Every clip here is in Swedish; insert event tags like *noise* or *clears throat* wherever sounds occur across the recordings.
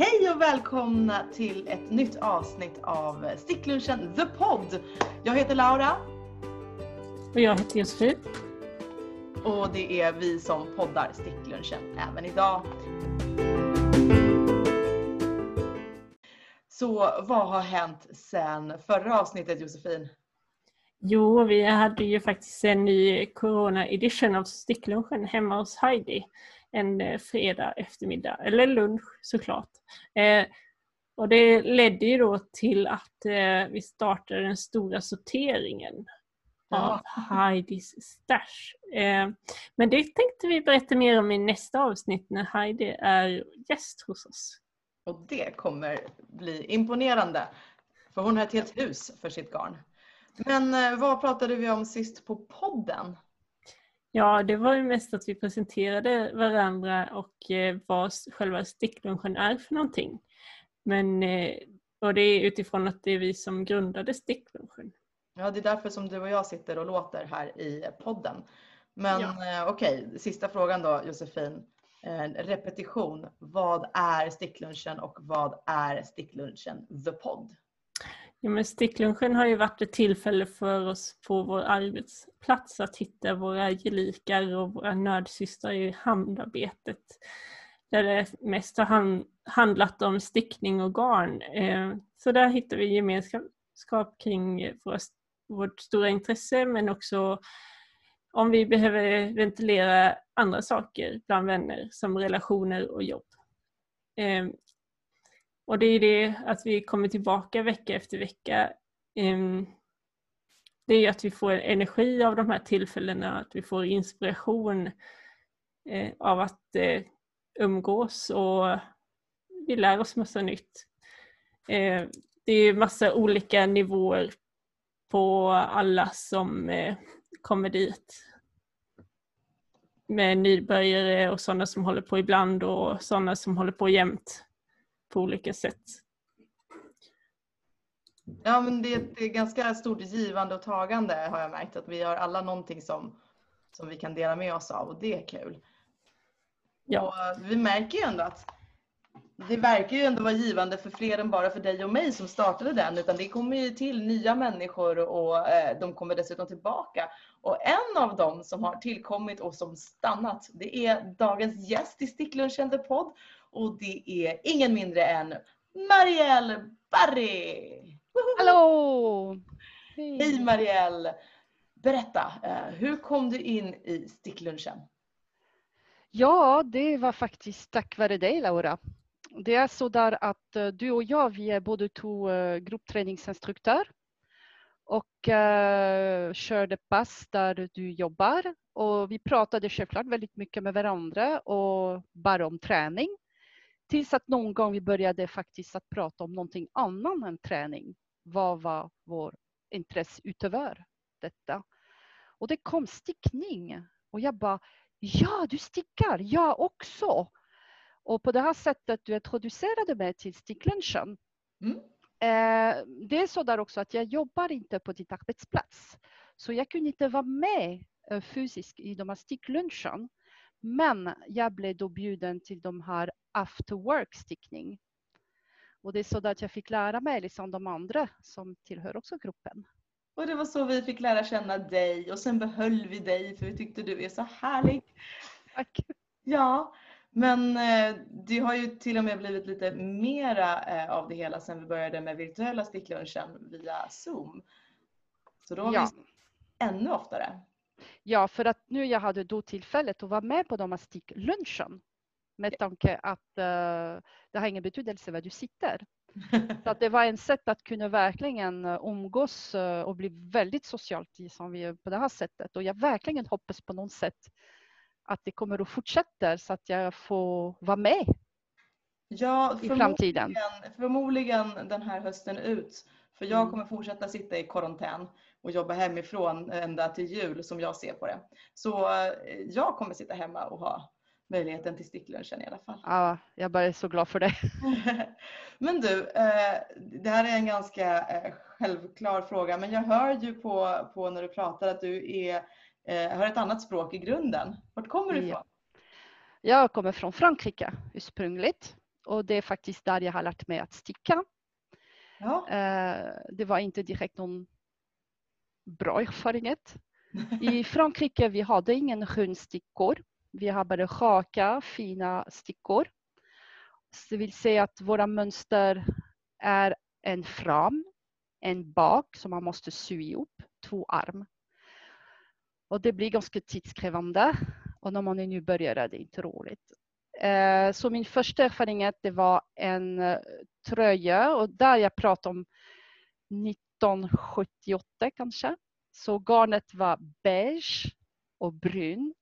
Hej och välkomna till ett nytt avsnitt av Sticklunchen The Pod. Jag heter Laura Och jag heter Josefin. och det är vi som poddar Sticklunchen även idag. Så vad har hänt sen förra avsnittet Josefin? Jo, vi hade ju faktiskt en ny Corona edition av Sticklunchen hemma hos Heidi en eh, fredag eftermiddag, eller lunch såklart. Eh, och det ledde ju då till att eh, vi startade den stora sorteringen av Heidis stash. Eh, men det tänkte vi berätta mer om i nästa avsnitt när Heidi är gäst hos oss. Och det kommer bli imponerande. För hon har ett helt hus för sitt garn. Men eh, vad pratade vi om sist på podden? Ja, det var ju mest att vi presenterade varandra och eh, vad själva sticklunchen är för någonting. Men, eh, och det är utifrån att det är vi som grundade sticklunchen. Ja, det är därför som du och jag sitter och låter här i podden. Men eh, okej, sista frågan då Josefin. Repetition. Vad är sticklunchen och vad är sticklunchen The Pod? Ja, men sticklunchen har ju varit ett tillfälle för oss på vår arbetsplats att hitta våra gelikar och våra nördsystrar i handarbetet. Där det mest har handlat om stickning och garn. Eh, så där hittar vi gemenskap kring vårt stora intresse men också om vi behöver ventilera andra saker bland vänner som relationer och jobb. Eh, och det är det att vi kommer tillbaka vecka efter vecka. Ehm, det är att vi får energi av de här tillfällena, att vi får inspiration eh, av att eh, umgås och vi lär oss massa nytt. Eh, det är massa olika nivåer på alla som kommer dit. Med nybörjare och sådana som håller på ibland och sådana som håller på jämt på olika sätt. Ja, men det är ett ganska stort givande och tagande har jag märkt. Att vi har alla någonting som, som vi kan dela med oss av och det är kul. Ja. Och eh, vi märker ju ändå att det verkar ju ändå vara givande för fler än bara för dig och mig som startade den. Utan det kommer ju till nya människor och eh, de kommer dessutom tillbaka. Och en av dem som har tillkommit och som stannat, det är dagens gäst i Sticklunchen The Podd. Och det är ingen mindre än Marielle Barry! Hallå! Hej Marielle! Berätta, eh, hur kom du in i Sticklunchen? Ja, det var faktiskt tack vare dig Laura. Det är så där att eh, du och jag, vi är båda två eh, gruppträningsinstruktör och eh, körde pass där du jobbar och vi pratade självklart väldigt mycket med varandra och bara om träning. Tills att någon gång vi började faktiskt att prata om någonting annat än träning. Vad var vår intresse utöver detta? Och det kom stickning och jag bara Ja, du stickar, jag också. Och på det här sättet du introducerade mig till sticklunchen. Mm. Eh, det är så där också att jag jobbar inte på ditt arbetsplats. Så jag kunde inte vara med eh, fysiskt i de här sticklunchen. Men jag blev då bjuden till de här after work stickning. Och det är så att jag fick lära mig liksom de andra som tillhör också gruppen. Och det var så vi fick lära känna dig och sen behöll vi dig för vi tyckte du är så härlig. Tack. Ja, men eh, det har ju till och med blivit lite mera eh, av det hela sen vi började med virtuella sticklunchen via Zoom. Så då har Ja. vi ännu oftare. Ja, för att nu jag hade då tillfället att vara med på sticklunchen. Med tanke att eh, det har ingen betydelse var du sitter. *laughs* Så att det var en sätt att kunna verkligen eh, umgås eh, och bli väldigt socialt som vi på det här sättet. Och jag verkligen hoppas på något sätt att det kommer att fortsätta så att jag får vara med Ja, i framtiden. förmodligen, förmodligen den här hösten ut. För jag Mm. kommer fortsätta sitta i karantän och jobba hemifrån ända till jul som jag ser på det. Så eh, jag kommer sitta hemma och ha möjligheten till sticklunchen i alla fall. Ja, jag bara är så glad för det. *laughs* Men du, eh, det här är en ganska eh, självklar fråga men jag hör ju på, på när du pratar att du är, har ett annat språk i grunden. Vart kommer du ifrån? Jag kommer från Frankrike ursprungligt och det är faktiskt där jag har lärt mig att sticka. Ja. Det var inte direkt någon bra erfarenhet. *laughs* I Frankrike vi hade ingen rundstickor. Vi har bara raka, fina stickor. Så det vill säga att våra mönster är en fram, en bak som man måste sy ihop, två arm. Och det blir ganska tidskrävande och när man är nybörjare är det inte roligt. Eh, Så min första erfarenhet det var en eh, tröja och där jag pratar om 1978 kanske. Så garnet var beige och brun.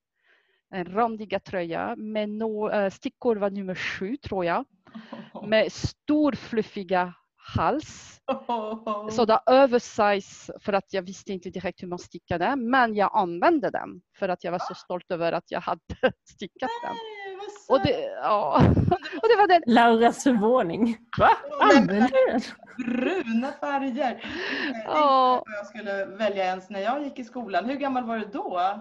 En randiga tröja med no, eh, stickor var nummer sju tror jag. *laughs* Med stor fluffiga hals. *laughs* Sådär oversize för att jag visste inte direkt hur man stickade. Men jag använde den för att jag var så stolt över att jag hade *laughs* stickat den. Och det, ja. *laughs* och det var den. Lauras förvåning. Va? Använder du den? Bruna färger. Jag tänkte Ja. vad jag skulle välja ens när jag gick i skolan. Hur gammal var du då?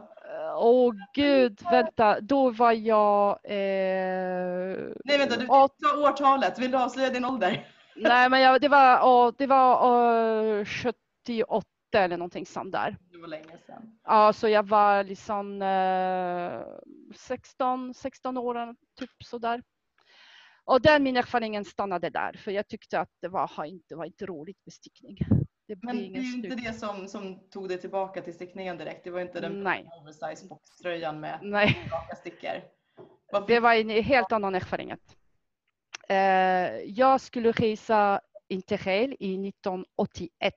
Åh gud, vänta. Då var jag... Eh, Nej vänta, du ta årtalet. Vill du avslöja din ålder? *laughs* nej, men jag, det var, åh, det var eh, 78 eller någonting sånt där. Det var länge sedan. Ja, så jag var liksom eh, 16, 16 år, typ sådär. Och den min erfarenhet stannade där, för jag tyckte att det var, inte, var inte roligt med stickning. Det Men det är ju inte det som, som tog dig tillbaka till stickningen direkt. Det var inte den Nej. oversize boxtröjan med Nej, raka stickor. Vad *laughs* det var en helt annan erfarenhet. Eh, jag skulle resa Interrail i 1981.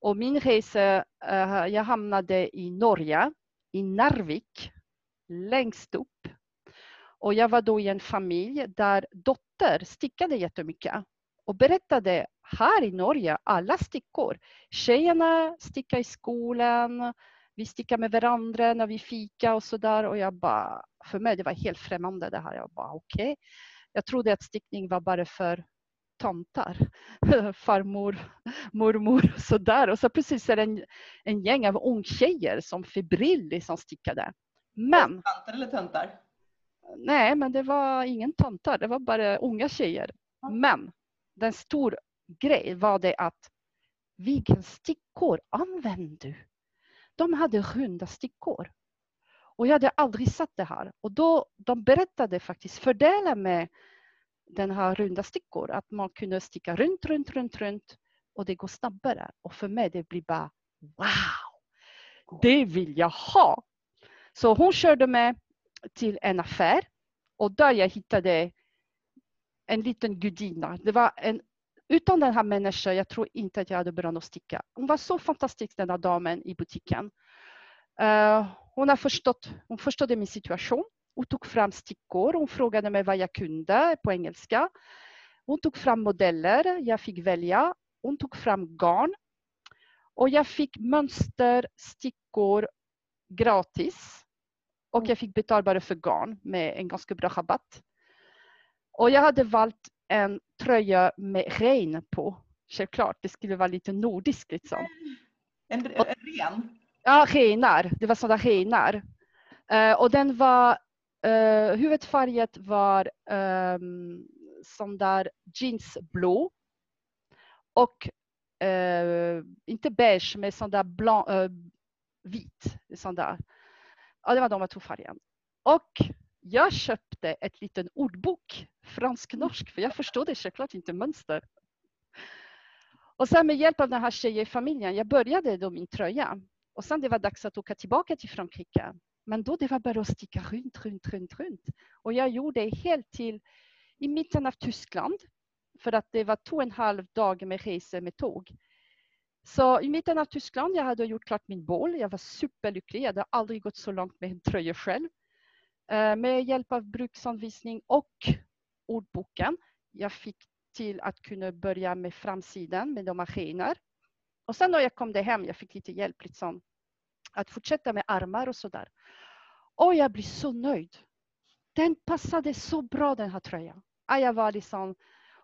Och min resa, eh, jag hamnade i Norge, i Narvik, längst upp. Och jag var då i en familj där dotter stickade jättemycket och berättade här i Norge, alla stickor. Tjejerna stickar i skolan, vi stickar med varandra när vi fika och sådär. Och jag bara, för mig det var helt främmande det här. Jag bara okej. Jag trodde att stickning var bara för tomtar. *laughs* farmor, mormor och sådär. Och så precis är det en, en gäng av ungtjejer som febrill liksom stickade. Men Tanter eller töntar? Nej, men det var ingen tantar, det var bara unga tjejer. Ja. Men den stor grej var det att vilken stickor använde du? De hade runda stickor. Och jag hade aldrig sett det här. Och då, de berättade faktiskt fördelen med den här runda stickor. Att man kunde sticka runt, runt, runt, runt och det går snabbare. Och för mig det blir bara wow! Det vill jag ha! Så hon körde med till en affär och där jag hittade en liten gudinna. Det var en, utan den här människan, jag tror inte att jag hade börjat att sticka. Hon var så fantastisk den här damen i butiken. Uh, hon, har förstått, hon förstod min situation. Hon tog fram stickor. Hon frågade mig vad jag kunde på engelska. Hon tog fram modeller. Jag fick välja. Hon tog fram garn. Och jag fick mönster, stickor gratis. Och jag fick betala bara för garn med en ganska bra rabatt. Och jag hade valt en tröja med regn på. Självklart, det skulle vara lite nordiskt liksom. En, en ren? Ja, renar. Det var sådana renar. Eh, och den var, uh, huvudfärget var um, sån där jeansblå. Och eh, inte beige, men sån där blanc, eh, vit. Sån där. Ja, det var de jag två färgerna. Och jag köpte ett litet ordbok, fransk-norsk, för jag förstod självklart inte mönster. Och sen med hjälp av den här tjejfamiljen, jag började då min tröja. Och sen det var dags att åka tillbaka till Frankrike. Men då det var bara att sticka runt, runt, runt, runt. Och jag gjorde helt till i mitten av Tyskland. För att det var två och en halv dag med resa med tåg. Så i mitten av Tyskland, jag hade gjort klart min bål. Jag var superlycklig. Jag hade aldrig gått så långt med en tröja själv. Eh, med hjälp av bruksanvisning och ordboken. Jag fick till att kunna börja med framsidan med de maskiner. Och sen när jag kom hem, jag fick lite hjälp liksom, att fortsätta med armar och sådär. Och jag blir så nöjd. Den passade så bra den här tröjan. Ah, jag var liksom,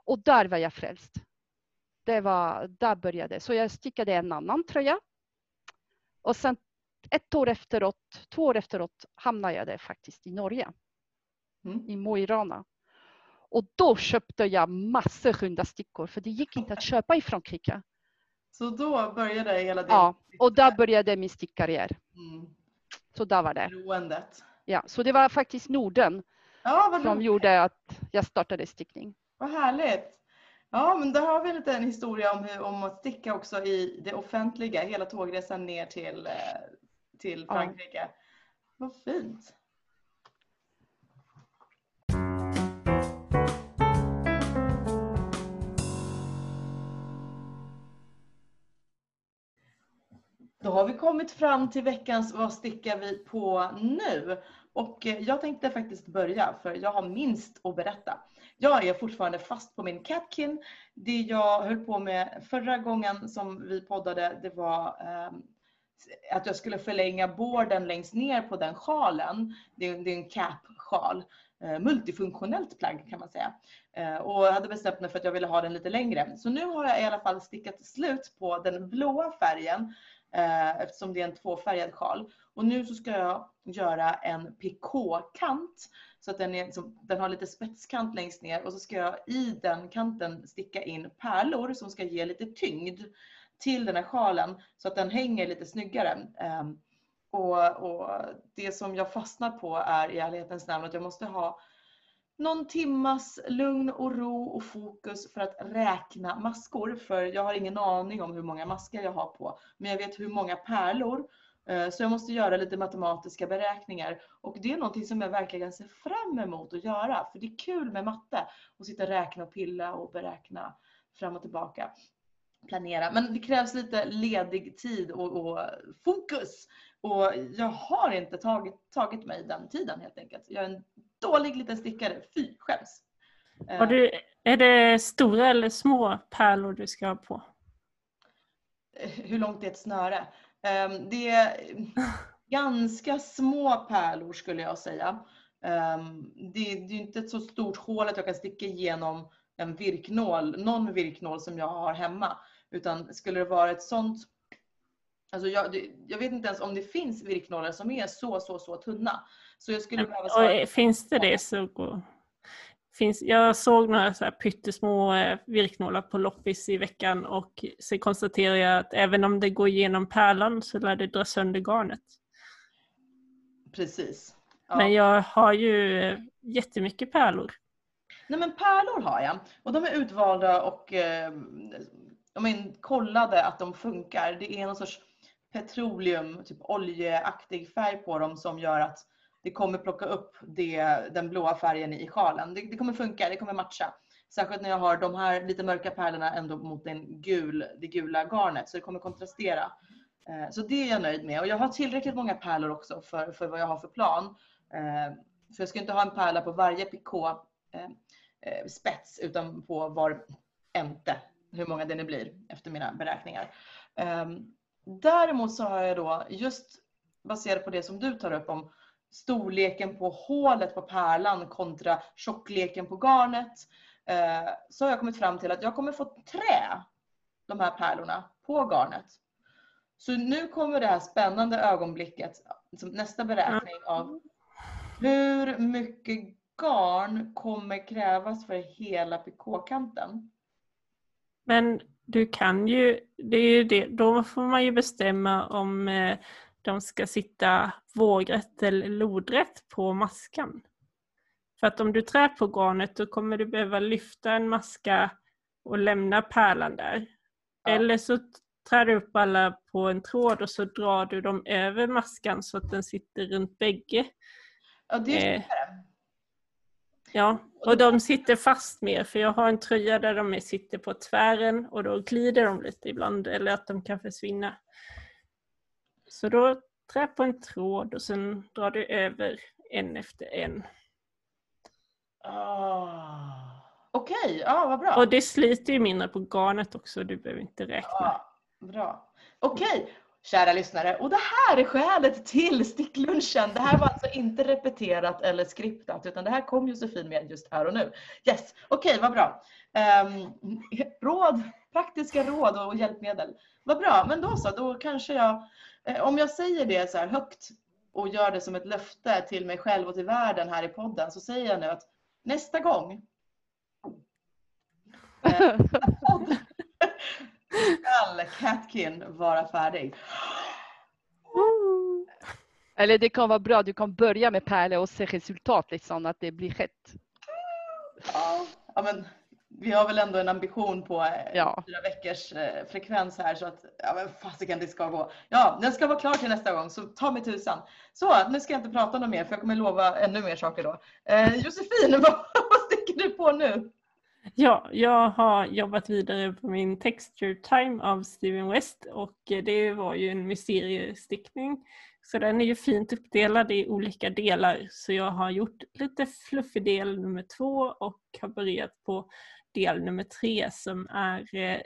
och där var jag frälst. Det var, där började Så jag stickade en annan tröja. Och sen ett år efteråt, två år efteråt hamnade jag där faktiskt i Norge, Mm. i Mo i Rana. Och då köpte jag massor runda stickor för det gick inte att köpa i Frankrike. Så då började hela din... Ja, och där började min stickkarriär. Mm. Så där var det. Beroendet. Ja, så det var faktiskt Norden Ja, som roligt. gjorde att jag startade stickning. Vad härligt. Ja, men då har vi lite en historia om, hur, om att sticka också i det offentliga, hela tågresan ner till, eh, till Ja. Frankrike. Vad fint. Då har vi kommit fram till veckans Vad stickar vi på nu? Och eh, jag tänkte faktiskt börja för jag har minst att berätta. Jag är fortfarande fast på min Catkin. Det jag höll på med förra gången som vi poddade det var ehm, att jag skulle förlänga borden längst ner på den sjalen. Det är, det är en cap-sjal. Eh, multifunktionellt plagg kan man säga. Eh, och jag hade bestämt mig för att jag ville ha den lite längre. Så nu har jag i alla fall stickat slut på den blåa färgen eh, eftersom det är en tvåfärgad sjal. Och nu så ska jag göra en pikåkant så att den, är, liksom, den har lite spetskant längst ner och så ska jag i den kanten sticka in pärlor som ska ge lite tyngd till den här sjalen så att den hänger lite snyggare. Ehm, och, och det som jag fastnar på är i ärlighetens namn att jag måste ha någon timmas lugn och ro och fokus för att räkna maskor. För jag har ingen aning om hur många maskar jag har på. Men jag vet hur många pärlor. Eh, Så jag måste göra lite matematiska beräkningar. Och det är någonting som jag verkligen ser fram emot att göra. För det är kul med matte. Att sitta och räkna och pilla och beräkna fram och tillbaka. Planera. Men det krävs lite ledig tid och, och fokus. Och jag har inte tagit, tagit mig den tiden helt enkelt. Jag är en dålig liten stickare. Fy, skäms. Eh, Har du, är det stora eller små pärlor du ska ha på? hur långt är ett snöre? Ehm, Det är *laughs* ganska små pärlor skulle jag säga. Ehm, Det är inte ett så stort hål att jag kan sticka igenom en virknål, någon virknål som jag har hemma. Utan skulle det vara ett sånt Alltså jag, jag vet inte ens om det finns virknålar som är så, så, så tunna. Så jag skulle behöva svara. finns det det så går... Finns, jag såg några så här pyttesmå eh, virknålar på loppis i veckan och så konstaterar jag att även om det går igenom pärlan så lär det dra sönder garnet. Precis. Ja. Men jag har ju eh, jättemycket pärlor. Nej men pärlor har jag och de är utvalda och eh, de är kollade att de funkar. Det är någon sorts petroleum, typ oljeaktig färg på dem som gör att det kommer plocka upp det, den blåa färgen i sjalen. Det, det kommer funka, det kommer matcha. Särskilt när jag har de här lite mörka pärlorna ändå mot den gul, det gula garnet så det kommer kontrastera. Eh, så det är jag nöjd med och jag har tillräckligt många pärlor också för, för vad jag har för plan. Eh, för jag ska inte ha en pärla på varje PK eh, spets utan på var ente, hur många det nu blir efter mina beräkningar. Ehm, däremot så har jag då just baserat på det som du tar upp om storleken på hålet på pärlan kontra tjockleken på garnet eh, så har jag kommit fram till att jag kommer få trä de här pärlorna på garnet. Så nu kommer det här spännande ögonblicket, nästa beräkning av hur mycket garn kommer krävas för hela pikåkanten? Men du kan ju, det är ju det, då får man ju bestämma om eh, de ska sitta vågrätt eller lodrätt på maskan. För att om du trär på garnet då kommer du behöva lyfta en maska och lämna pärlan där. Ja. Eller så trär du upp alla på en tråd och så drar du dem över maskan så att den sitter runt bägge. Ja, det är Eh, Ja, och de sitter fast mer för jag har en tröja där de sitter på tvären och då glider de lite ibland eller att de kan försvinna. Så då trä på en tråd och sen drar du över en efter en. Ah. Okej, ja vad bra. Och det sliter ju mindre på garnet också, du behöver inte räkna. Ja, bra. Okej, kära lyssnare. Och det här är skälet till sticklunchen. Det här var alltså inte repeterat eller skriptat utan det här kom Josefin med just här och nu. Yes, okej vad bra. Ehm, råd, praktiska råd och hjälpmedel. Vad bra, men då så, då kanske jag, eh, om jag säger det så här högt och gör det som ett löfte till mig själv och till världen här i podden så säger jag nu att nästa gång *laughs* Skall Catkin vara färdig? *gasps* Eller det kan vara bra, du kan börja med Pärle och se resultat, liksom, att det blir rätt. Ja, men vi har väl ändå en ambition på eh, Ja. fyra veckors eh, frekvens här så att ja men fasiken det ska gå. Ja, den ska vara klar till nästa gång så ta mig tusan. Så nu ska jag inte prata något mer för jag kommer lova ännu mer saker då. Eh, Josefin, *laughs* vad, vad sticker du på nu? Ja, jag har jobbat vidare på min Texture Time av Steven West och det var ju en mysteriestickning. Så den är ju fint uppdelad i olika delar. Så jag har gjort lite fluffig del nummer två och har börjat på del nummer tre som är eh,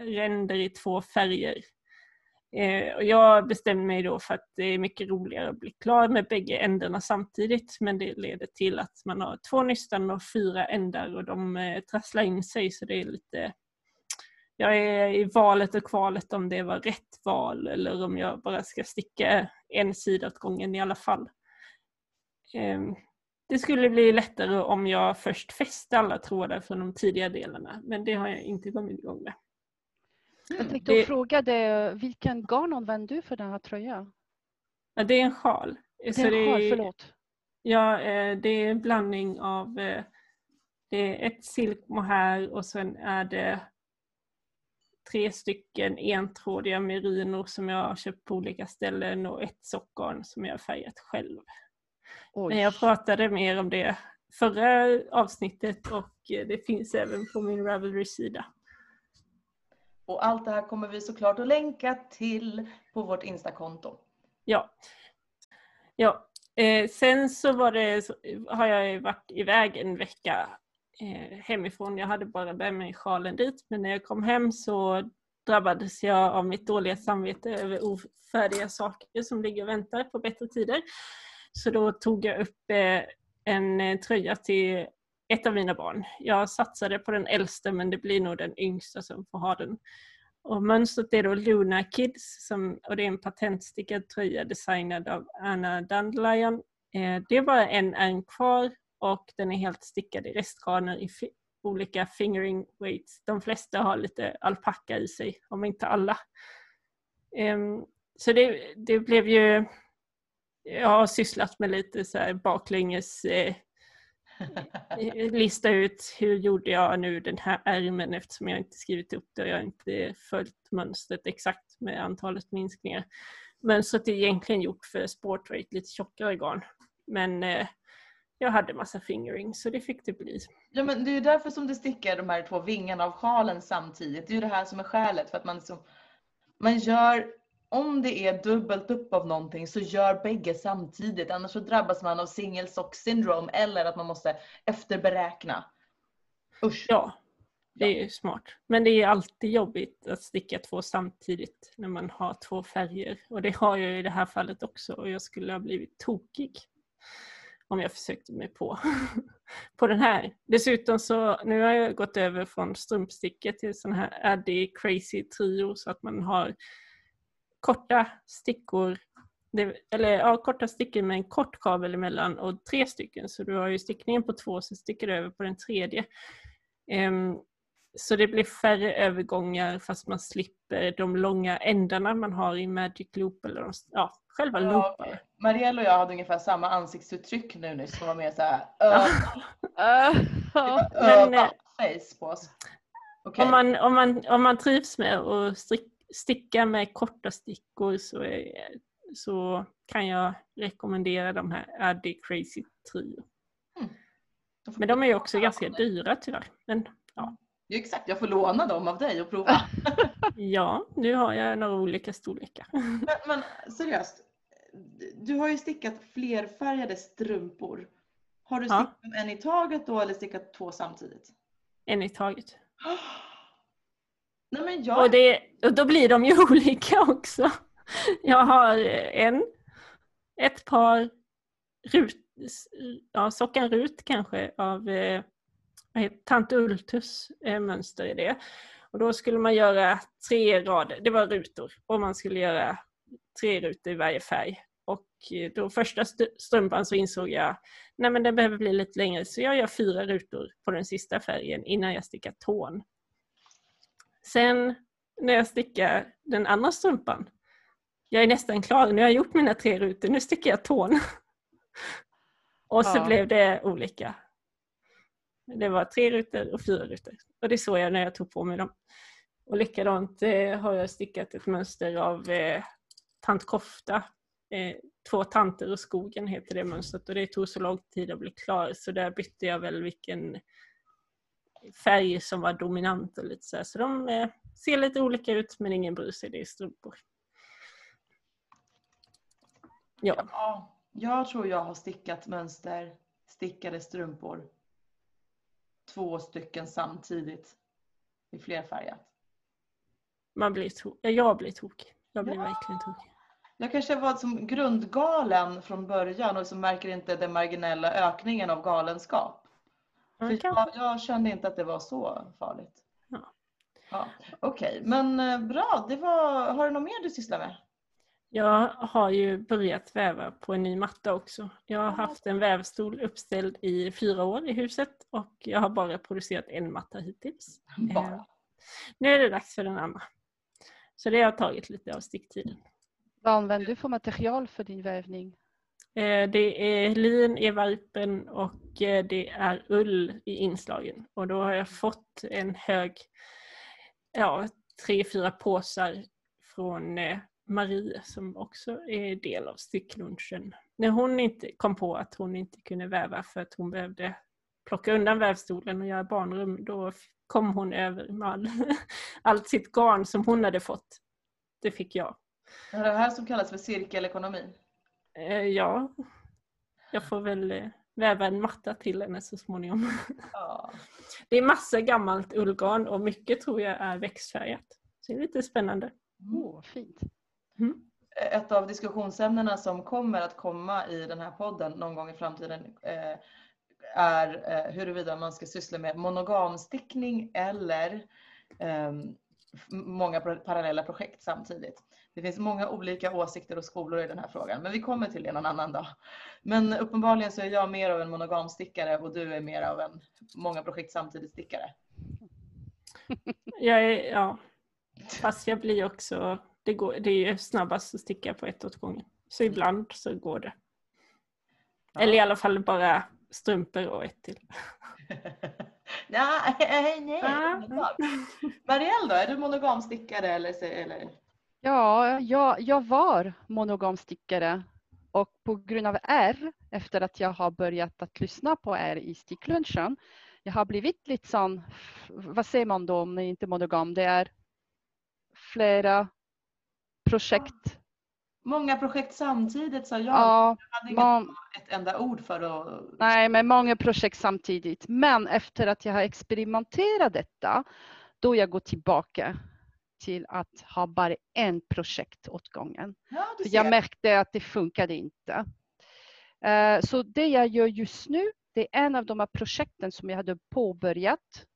ränder i två färger. Eh, och jag bestämde mig då för att det är mycket roligare att bli klar med bägge ändarna samtidigt men det leder till att man har två nystan och fyra ändar och de eh, trasslar in sig så det är lite jag är i valet och kvalet om det var rätt val eller om jag bara ska sticka en sida åt gången i alla fall. Ehm, det skulle bli lättare om jag först fäste alla trådar från de tidiga delarna men det har jag inte kommit igång med. Jag tänkte Det- fråga dig, vilken garn använder du för den här tröjan? Ja, det är en sjal. Det Så är en sjal, är- förlåt. Ja, eh, det är en blandning av eh, det är ett silkmohair och sen är det tre stycken entrådiga merinor som jag har köpt på olika ställen och ett sockgarn som jag har färgat själv. Oj. Men jag pratade mer om det förra avsnittet och det finns även på min Ravelry-sida. Och allt det här kommer vi såklart att länka till på vårt Instakonto. Ja. ja. Eh, sen så var det, så har jag varit iväg en vecka eh, hemifrån. Jag hade bara med mig sjalen dit men när jag kom hem så drabbades jag av mitt dåliga samvete över ofärdiga saker som ligger och väntar på bättre tider. Så då tog jag upp eh, en eh, tröja till ett av mina barn. Jag satsade på den äldsta men det blir nog den yngsta som får ha den. Och mönstret är då Luna Kids som, och det är en patentstickad tröja designad av Anna Dandelion. Eh, det är bara en ärm kvar och den är helt stickad i restgarner i olika fingering weights. De flesta har lite alpacka i sig, om inte alla. Ehm, så det, det blev ju... Jag har sysslat med lite så här baklänges eh, eh, *laughs* lista ut hur gjorde jag nu den här ärmen eftersom jag inte skrivit upp det och jag har inte följt mönstret exakt med antalet minskningar. Mönstret är egentligen gjort för sportweight, lite tjockare garn. Men eh, jag hade massa fingering så det fick det bli. Ja, men det är ju därför som du stickar de här två vingarna av sjalen samtidigt. Det är ju det här som är skälet. För att man, liksom, man gör, om det är dubbelt upp av någonting så gör bägge samtidigt. Annars så drabbas man av single sock syndrome eller att man måste efterberäkna. Usch. Ja, det är ju smart. Men det är alltid jobbigt att sticka två samtidigt när man har två färger. Och det har jag i det här fallet också och jag skulle ha blivit tokig om jag försökte mig på, *laughs* på den här. Dessutom så nu har jag gått över från strumpstickor till sån här Addy Crazy Trio så att man har korta stickor det, eller ja, korta stickor med en kort kabel emellan och tre stycken. Så du har ju stickningen på två så sticker du över på den tredje. Ehm, så det blir färre övergångar fast man slipper de långa ändarna man har i Magic Loop eller de, ja, själva Ja, looparna. okej. Marielle och jag hade ungefär samma ansiktsuttryck nu nyss som var mer såhär eh, face på oss. Okej. Om, man, om, man, om man trivs med att strick, sticka med korta stickor så, är, så kan jag rekommendera de här Addy Crazy Trio. Får Men de är ju också ganska dyra tyvärr. Men Ja, exakt, jag får låna dem av dig och prova. *laughs* ja, nu har jag några olika storlekar. *laughs* men, men seriöst, du har ju stickat flerfärgade strumpor. Har du Ja. stickat dem en i taget då eller stickat två samtidigt? En i taget. *gasps* *gasps* Nej men jag... Och, det, och då blir de ju *laughs* olika också. Jag har en, ett par rut, ja, sockan rut kanske av eh, Tant Ultus eh, mönster i det. Och då skulle man göra tre rader, det var rutor, och man skulle göra tre rutor i varje färg. Och eh, då första st- strumpan så insåg jag, nej men den behöver bli lite längre, så jag gör fyra rutor på den sista färgen innan jag stickar tån. Sen när jag stickar den andra strumpan, jag är nästan klar, nu har jag gjort mina tre rutor, nu stickar jag tån. *laughs* Och så Ja. blev det olika. Det var tre rutor och fyra rutor. Och det såg jag när jag tog på mig dem. Och likadant eh, har jag stickat ett mönster av eh, Tant Kofta. Eh, Två tanter och skogen heter det mönstret och det tog så lång tid att bli klar så där bytte jag väl vilken färg som var dominant och lite så här. Så de eh, ser lite olika ut men ingen bryr sig, det är strumpor. Ja, Ja, jag tror jag har stickat mönster stickade strumpor. Två stycken samtidigt i flerfärgat. man blir to- ja, jag blir tokig. Jag blir Ja. verkligen tokig. Jag kanske var som grundgalen från början och så märker inte den marginella ökningen av galenskap. Kan- jag, jag kände inte att det var så farligt. Ja. Ja, Okej, men eh, bra. Det var, har du något mer du sysslar med? Jag har ju börjat väva på en ny matta också. Jag har haft en vävstol uppställd i fyra år i huset och jag har bara producerat en matta hittills. *laughs* Eh, Bara. Nu är det dags för den andra. Så det har tagit lite av sticktiden. Vad använder du för material för din vävning? Eh, det är lin i varpen och eh, det är ull i inslagen. Och då har jag fått en hög, ja, tre, fyra påsar från eh, Marie som också är del av sticklunchen. När hon inte kom på att hon inte kunde väva för att hon behövde plocka undan vävstolen och göra barnrum, då kom hon över med all, *laughs* allt sitt garn som hon hade fått. Det fick jag. Det är det här som kallas för cirkelekonomi. Eh, ja, jag får väl eh, väva en matta till henne så småningom. *laughs* Ja. Det är massa gammalt ullgarn och mycket tror jag är växtfärgat. Så det är lite spännande. Åh, fint. Mm. Ett av diskussionsämnena som kommer att komma i den här podden någon gång i framtiden eh, är eh, huruvida man ska syssla med monogamstickning eller ehm, många parallella projekt samtidigt. Det finns många olika åsikter och skolor i den här frågan, men vi kommer till det någon annan dag. Men uppenbarligen så är jag mer av en monogamstickare och du är mer av en många projekt samtidigt stickare. Jag är, ja, fast jag blir också, det, går, det är ju snabbast att sticka på ett åt gången. Så ibland så går det. Eller i alla fall bara strumpor och ett till. *laughs* nej, nej. Ah. Marielle då, är du monogamstickare eller? eller? Ja, jag, jag var monogamstickare och på grund av R, efter att jag har börjat att lyssna på R i sticklunchen, jag har blivit lite sån, vad säger man då om det inte är monogam? Det är flera projekt. Många projekt samtidigt sa jag. Ja, jag hade inget, man, ett enda ord för att... nej, men många projekt samtidigt. Men efter att jag har experimenterat detta, då jag går tillbaka till att ha bara en projekt åt gången. Ja, För jag märkte att det funkade inte. Eh, Så det jag gör just nu, det är en av de här projekten som jag hade påbörjat.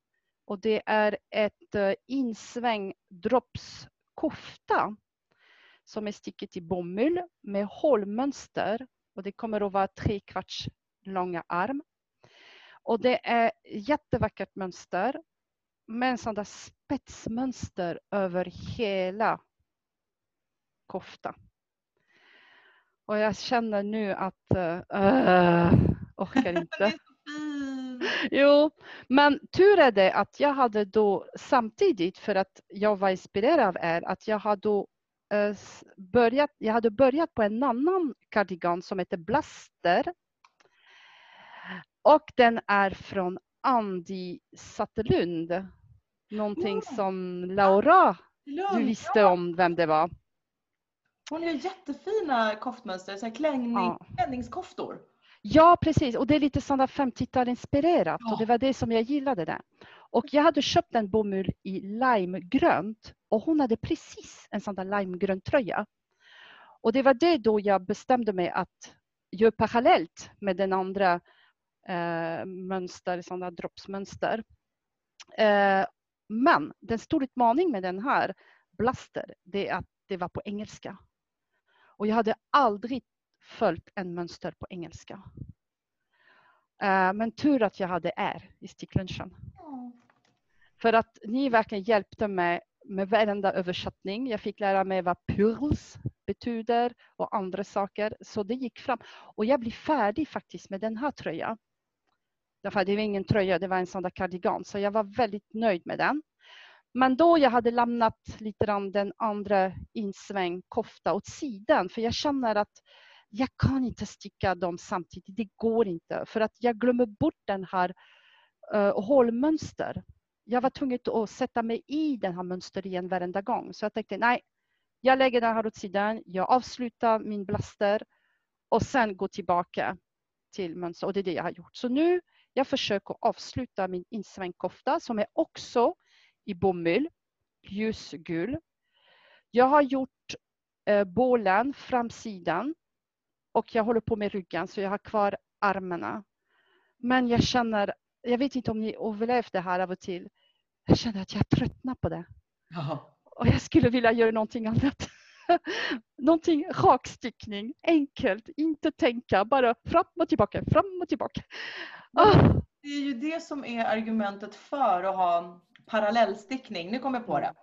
Och det är ett eh, insväng droppskofta som är sticket i bomull med hålmönster. Och det kommer att vara tre kvarts långa arm. Och det är jättevackert mönster med där spetsmönster över hela kofta. Och jag känner nu att uh, orkar *laughs* inte. Jo, men tur är det att jag hade då samtidigt för att jag var inspirerad av er att jag hade då eh, börjat, jag hade börjat på en annan cardigan som heter Blaster. Och den är från Andi Satterlund. Någonting Ja. som Laura, du Lugn. visste om vem det var. Hon gör jättefina koftmönster, så här klänning, Ja. klänningskoftor. Ja, precis. Och det är lite sådana 50-tal inspirerat Ja. och det var det som jag gillade där. Och jag hade köpt en bomull i limegrönt och hon hade precis en sån där limegrön tröja. Och det var det då jag bestämde mig att göra parallellt med den andra eh, mönster, sådana droppsmönster. Eh, men den stora utmaningen med den här Blaster, det är att det var på engelska. Och jag hade aldrig följt en mönster på engelska. Eh, men tur att jag hade R i sticklunchen. För att ni verkligen hjälpte mig med varenda översättning. Jag fick lära mig vad purls betyder och andra saker. Så det gick fram. Och jag blev färdig faktiskt med den här tröjan. Därför det var ingen tröja, det var en sån där cardigan. Så jag var väldigt nöjd med den. Men då jag hade lämnat lite grann den andra insväng kofta åt sidan. För jag känner att jag kan inte sticka dem samtidigt. Det går inte. För att jag glömmer bort den här uh, hålmönster. Jag var tvungen att sätta mig i den här mönstret igen varenda gång. Så jag tänkte, nej, jag lägger den här åt sidan. Jag avslutar min blaster och sen går tillbaka till mönster. Och det är det jag har gjort. Så nu jag försöker avsluta min insvängkofta som är också i bomull, ljusgul. Jag har gjort eh, bålen, framsidan och jag håller på med ryggen så jag har kvar armarna. Men jag känner, jag vet inte om ni överlevt det här av och till. Jag känner att jag tröttnar på det. Jaha. Och jag skulle vilja göra någonting annat. *laughs* någonting rakstickning, enkelt, inte tänka, bara fram och tillbaka, fram och tillbaka. Oh. Det är ju det som är argumentet för att ha parallellstickning. Nu kommer jag på det.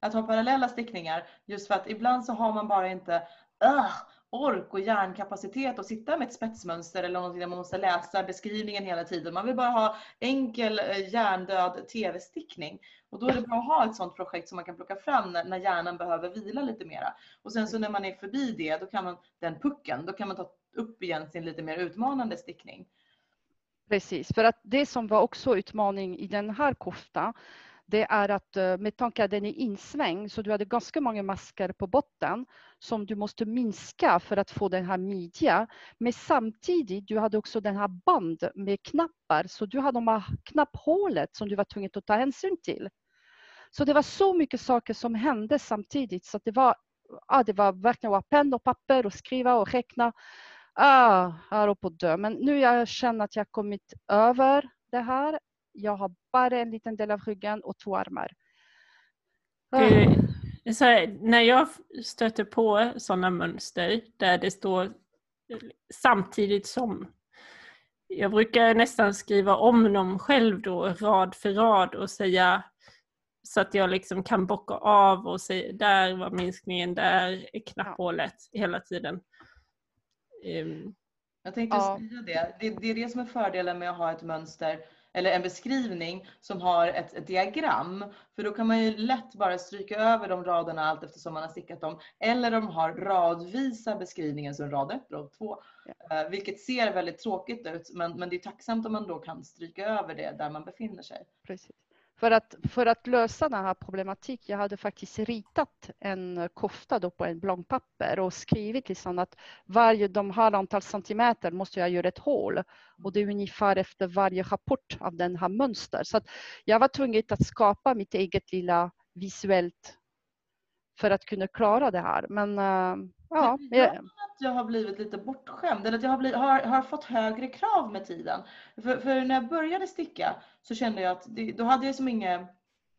Att ha parallella stickningar just för att ibland så har man bara inte uh, ork och hjärnkapacitet att sitta med ett spetsmönster eller någonting där man måste läsa beskrivningen hela tiden. Man vill bara ha enkel eh, hjärndöd tv-stickning. Och då är det bra att ha ett sådant projekt som man kan plocka fram när, när hjärnan behöver vila lite mera. Och sen så när man är förbi det, då kan man, den pucken, då kan man ta upp igen sin lite mer utmanande stickning. Precis, för att det som var också utmaning i den här koftan, det är att eh, med tanke att den är insvängd så du hade ganska många masker på botten som du måste minska för att få den här midja. Men samtidigt du hade också den här band med knappar så du hade de här knapphålet som du var tvungen att ta hänsyn till. Så det var så mycket saker som hände samtidigt så det var, ja, det var verkligen att penna och papper och skriva och räkna. Ah, jag är på att dö. Men nu jag känner att jag kommit över det här. Jag har bara en liten del av ryggen och två armar. Ah. Här, när jag stöter på sådana mönster där det står samtidigt som jag brukar nästan skriva om dem själv då rad för rad och säga så att jag liksom kan bocka av och säga där var minskningen, där är knapphålet hela tiden. Um, jag tänkte ja. säga det. det. Det är det som är fördelen med att ha ett mönster eller en beskrivning som har ett, ett, diagram. För då kan man ju lätt bara stryka över de raderna allt eftersom man har stickat dem. Eller de har radvisa beskrivningen som rad 1, rad 2. Ja. Eh, vilket ser väldigt tråkigt ut men, men det är tacksamt om man då kan stryka över det där man befinner sig. Precis. För att, för att lösa den här problematiken, jag hade faktiskt ritat en kofta då på en blankpapper och skrivit liksom att varje de här antal centimeter måste jag göra ett hål och det är ungefär efter varje rapport av den här mönster. Så att jag var tvungen att skapa mitt eget lilla visuellt för att kunna klara det här. Men eh, ja. Jag, att jag har blivit lite bortskämd eller att jag har, blivit, har, har fått högre krav med tiden. För, för, när jag började sticka så kände jag att det, då hade jag som inga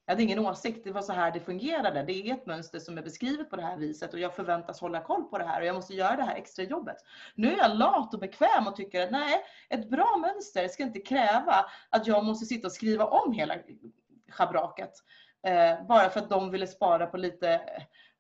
jag hade ingen åsikt, det var så här det fungerade. Det är ett mönster som är beskrivet på det här viset och jag förväntas hålla koll på det här och jag måste göra det här extra jobbet. Nu är jag lat och bekväm och tycker att nej, ett bra mönster ska inte kräva att jag måste sitta och skriva om hela schabraket. Eh, bara för att de ville spara på lite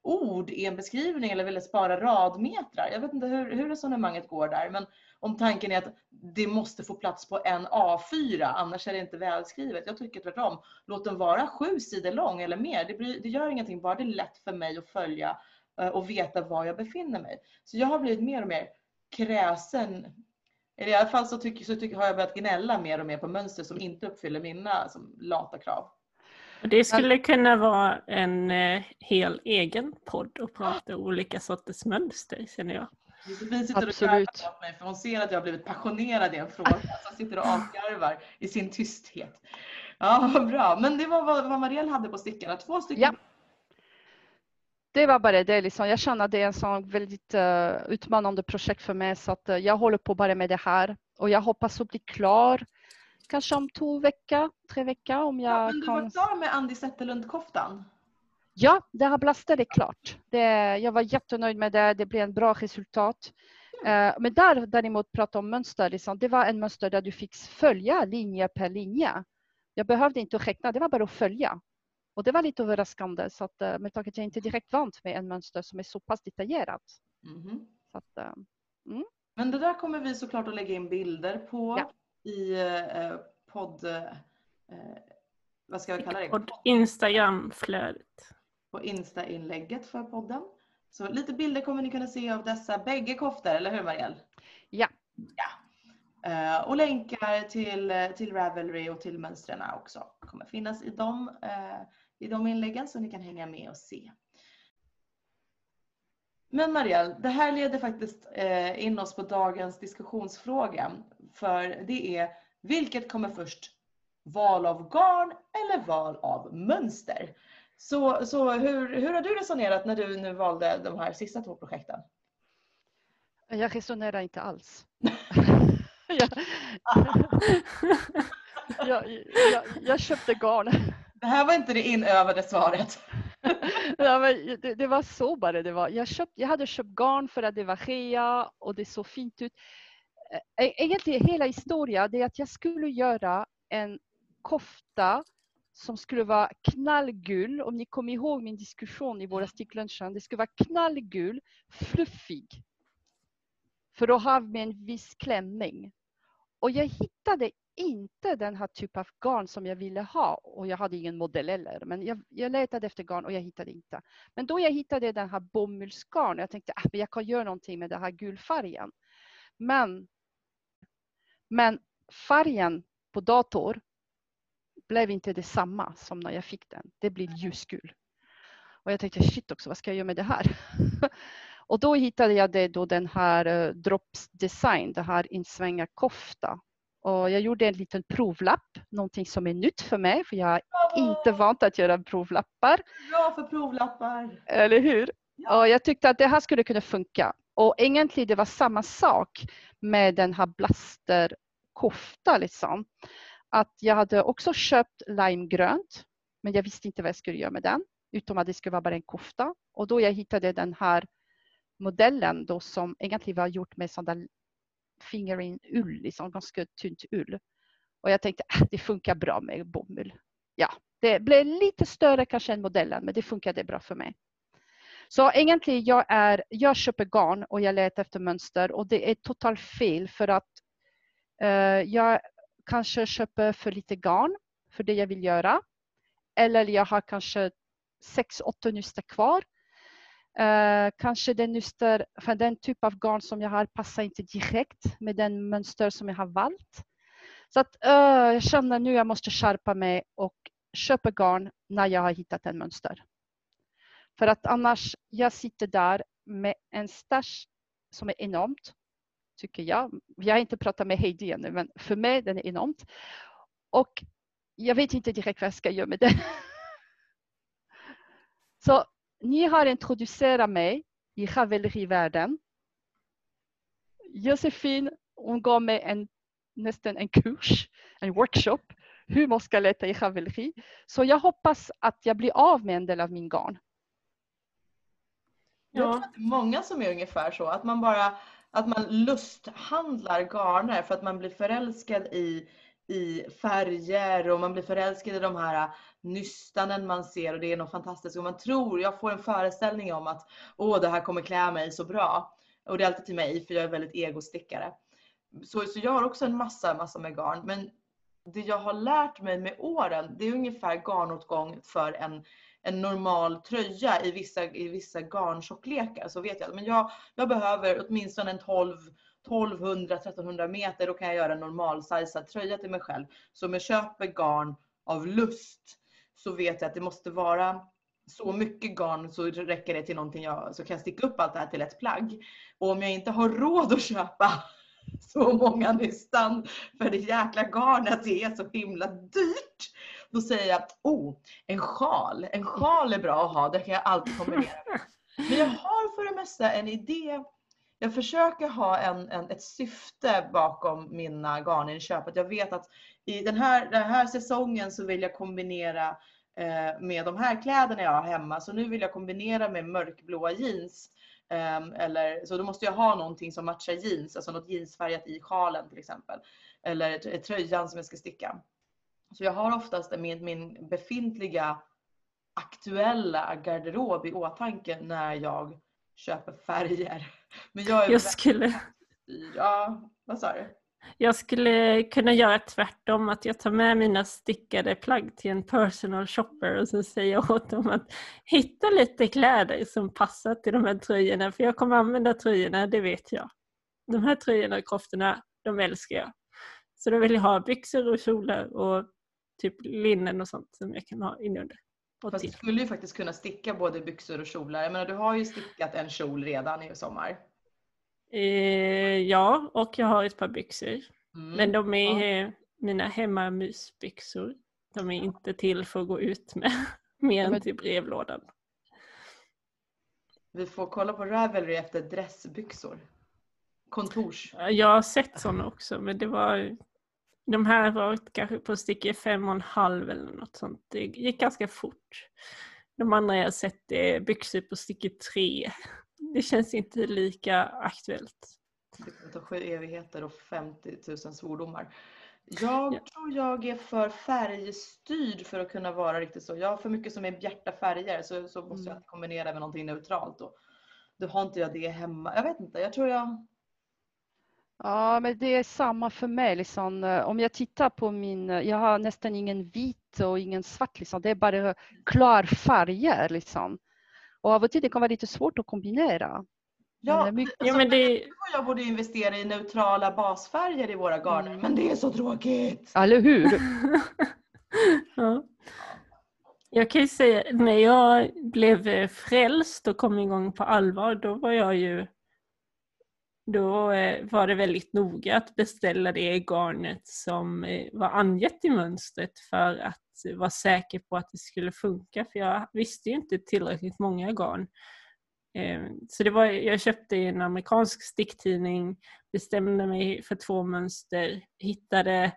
ord i en beskrivning eller ville spara radmetrar. Jag vet inte hur, hur resonemanget går där men om tanken är att det måste få plats på en A4 annars är det inte välskrivet. Jag tycker tvärtom. Låt den vara sju sidor lång eller mer. Det, blir, det gör ingenting, bara det är lätt för mig att följa eh, och veta var jag befinner mig. Så jag har blivit mer och mer kräsen. Eller i alla fall så, tycker, så tycker, har jag börjat gnälla mer och mer på mönster som inte uppfyller mina som, lata krav. Det skulle kunna vara en eh, hel egen podd och prata olika sorters mönster känner jag. Josefin sitter Absolut. och garvar mig för hon ser att jag har blivit passionerad i en fråga. *laughs* Så sitter och avgarvar i sin tysthet. Ja, vad bra. Men det var vad, vad Marielle hade på stickarna. Två stycken. Ja. Det var bara det. Liksom. Jag känner att det är en sån väldigt uh, utmanande projekt för mig så att uh, jag håller på bara med det här och jag hoppas att bli klar kanske om två veckor, tre veckor om jag ja, men du kan... var klar med Andi Zetterlund-koftan? Ja, det här blastet är klart. Det, jag var jättenöjd med det. Det blev en bra resultat. Mm. Uh, men där däremot prata om mönster, liksom, det var en mönster där du fick följa linje per linje. Jag behövde inte räkna, det var bara att följa. Och det var lite överraskande så att, eh, med tanke att jag inte direkt vant med en mönster som är så pass detaljerat. Mhm. Så att, eh, Men det där kommer vi såklart att lägga in bilder på Ja. I eh, podd... Eh, vad ska jag kalla det? Och Instagramflödet. På Insta-inlägget för podden. Så lite bilder kommer ni kunna se av dessa bägge koftor, eller hur Marielle? Ja. ja. Eh, och länkar till, till Ravelry och till mönstren också kommer finnas i de, eh, i de inläggen så ni kan hänga med och se. Men Marielle, det här leder faktiskt eh, in oss på dagens diskussionsfråga. För det är, vilket kommer först? Val av garn eller val av mönster? Så, så hur, hur har du resonerat när du nu valde de här sista två projekten? Jag resonerar inte alls. *laughs* jag, jag, jag, jag köpte garn. Det här var inte det inövade svaret. *laughs* ja, men det, det var så bara det var. Jag, köpt, jag hade köpt garn för att det var rea och det såg fint ut. Eh, Egentligen hela historien är att jag skulle göra en kofta som skulle vara knallgul. Om ni kommer ihåg min diskussion i våra sticklunchen. Det skulle vara knallgul, fluffig. För att ha med en viss klänning. Och jag hittade inte den här typen av garn som jag ville ha. Och jag hade ingen modell heller. Men jag, jag letade efter garn och jag hittade inte. Men då jag hittade den här bomullsgarn. Jag tänkte att jag kan göra någonting med den här gulfärgen. Men, men färgen på dator blev inte detsamma som när jag fick den. Det blev ljusgul. Och jag tänkte shit också, vad ska jag göra med det här? *laughs* och då hittade jag det då den här uh, Drops Design, det här insvänga kofta. Och jag gjorde en liten provlapp, någonting som är nytt för mig, för jag är inte vant att göra provlappar. Bra för provlappar! Eller hur? Ja. Och jag tyckte att det här skulle kunna funka. Och egentligen det var samma sak med den här blasterkofta. Liksom. Att jag hade också köpt limegrönt, men jag visste inte vad jag skulle göra med den, utom att det skulle vara bara en kofta. Och då jag hittade den här modellen då som egentligen var gjort med där fingering ull, liksom ganska tunt ull. Och jag tänkte att det funkar bra med bomull. Ja, det blev lite större kanske än modellen, men det funkade bra för mig. Så egentligen jag, är, jag köper garn och jag letar efter mönster och det är totalt fel för att eh, jag kanske köper för lite garn för det jag vill göra. Eller jag har kanske sex, åtta nystar kvar. Eh, kanske den nyster, för den typ av garn som jag har passar inte direkt med den mönster som jag har valt. Så att eh, jag känner nu att jag måste skärpa mig och köpa garn när jag har hittat en mönster. För att annars, jag sitter där med en stash som är enormt, tycker jag. Jag har inte pratat med Heidi ännu, men för mig den är enormt. Och jag vet inte direkt vad jag ska göra med den. *laughs* Så ni har introducerat mig i ravellerivärlden. Josefin, hon gav mig en, nästan en kurs, en workshop, hur man ska leta i ravelleri. Så jag hoppas att jag blir av med en del av min garn. Jag tror att det är många som är ungefär så. Att man bara att man lusthandlar garner för att man blir förälskad i, i färger och man blir förälskad i de här äh, nystanen man ser och det är något fantastiskt. Och man tror, jag får en föreställning om att åh, det här kommer klä mig så bra. Och det är alltid till mig för jag är väldigt egostickare. Så, så jag har också en massa, massa med garn. Men det jag har lärt mig med åren, det är ungefär garnåtgång för en en normal tröja i vissa, i vissa garntjocklekar så vet jag. Men jag, jag behöver åtminstone en 12 1200-1300 meter, då kan jag göra en normalsizad tröja till mig själv. Så om jag köper garn av lust så vet jag att det måste vara så mycket garn så räcker det till någonting jag, så kan jag sticka upp allt det här till ett plagg. Och om jag inte har råd att köpa *laughs* så många nystan för det jäkla garnet det är så himla dyrt. Då säger jag att oh, en sjal, en sjal är bra att ha, det kan jag alltid kombinera. Men jag har för det mesta en idé. Jag försöker ha en, en, ett syfte bakom mina garninköp. Att jag vet att i den här, den här säsongen så vill jag kombinera eh, med de här kläderna jag har hemma. Så nu vill jag kombinera med mörkblåa jeans. Eh, eller, så då måste jag ha någonting som matchar jeans, alltså något jeansfärgat i sjalen till exempel. Eller tröjan som jag ska sticka. Så jag har oftast min, min befintliga aktuella garderob i åtanke när jag köper färger. Men jag, är jag skulle... Ja, vad sa du? Jag skulle kunna göra tvärtom, att jag tar med mina stickade plagg till en personal shopper och så säger jag åt dem att hitta lite kläder som passar till de här tröjorna, för jag kommer använda tröjorna, det vet jag. De här tröjorna och koftorna, de älskar jag. Så då vill jag ha byxor och kjolar och typ linnen och sånt som jag kan ha inunder. Fast du skulle ju faktiskt kunna sticka både byxor och kjolar. Jag menar, du har ju stickat en kjol redan i sommar. Eh, ja, och jag har ett par byxor. Mm. Men de är ja. mina hemmamysbyxor. De är inte till för att gå ut med, *laughs* mer än till brevlådan. Vi får kolla på Ravelry efter dressbyxor. Kontors. Jag har sett sådana också, men det var de här var kanske på stycke fem och en halv eller något sånt. Det gick ganska fort. De andra jag sett är byxor på stycke tre. Det känns inte lika aktuellt. Det kommer ta sju evigheter och 50 000 svordomar. Jag ja. tror jag är för färgstyrd för att kunna vara riktigt så. Jag har för mycket som är bjärta färger så, så måste mm. jag kombinera med någonting neutralt. Och då har inte jag det hemma. Jag vet inte, jag tror jag Ja, men det är samma för mig. Liksom. Om jag tittar på min, jag har nästan ingen vit och ingen svart. Liksom. Det är bara klar färger. Liksom. Och av och till det kan vara lite svårt att kombinera. Ja, mycket... ja men det... Jag borde investera i neutrala basfärger i våra garner, mm. men det är så tråkigt. Eller hur? *laughs* ja. Jag kan ju säga, när jag blev frälst och kom igång på allvar, då var jag ju då eh, var det väldigt noga att beställa det garnet som eh, var angett i mönstret för att vara säker på att det skulle funka. För jag visste ju inte tillräckligt många garn. Eh, så det var, jag köpte en amerikansk sticktidning, bestämde mig för två mönster, hittade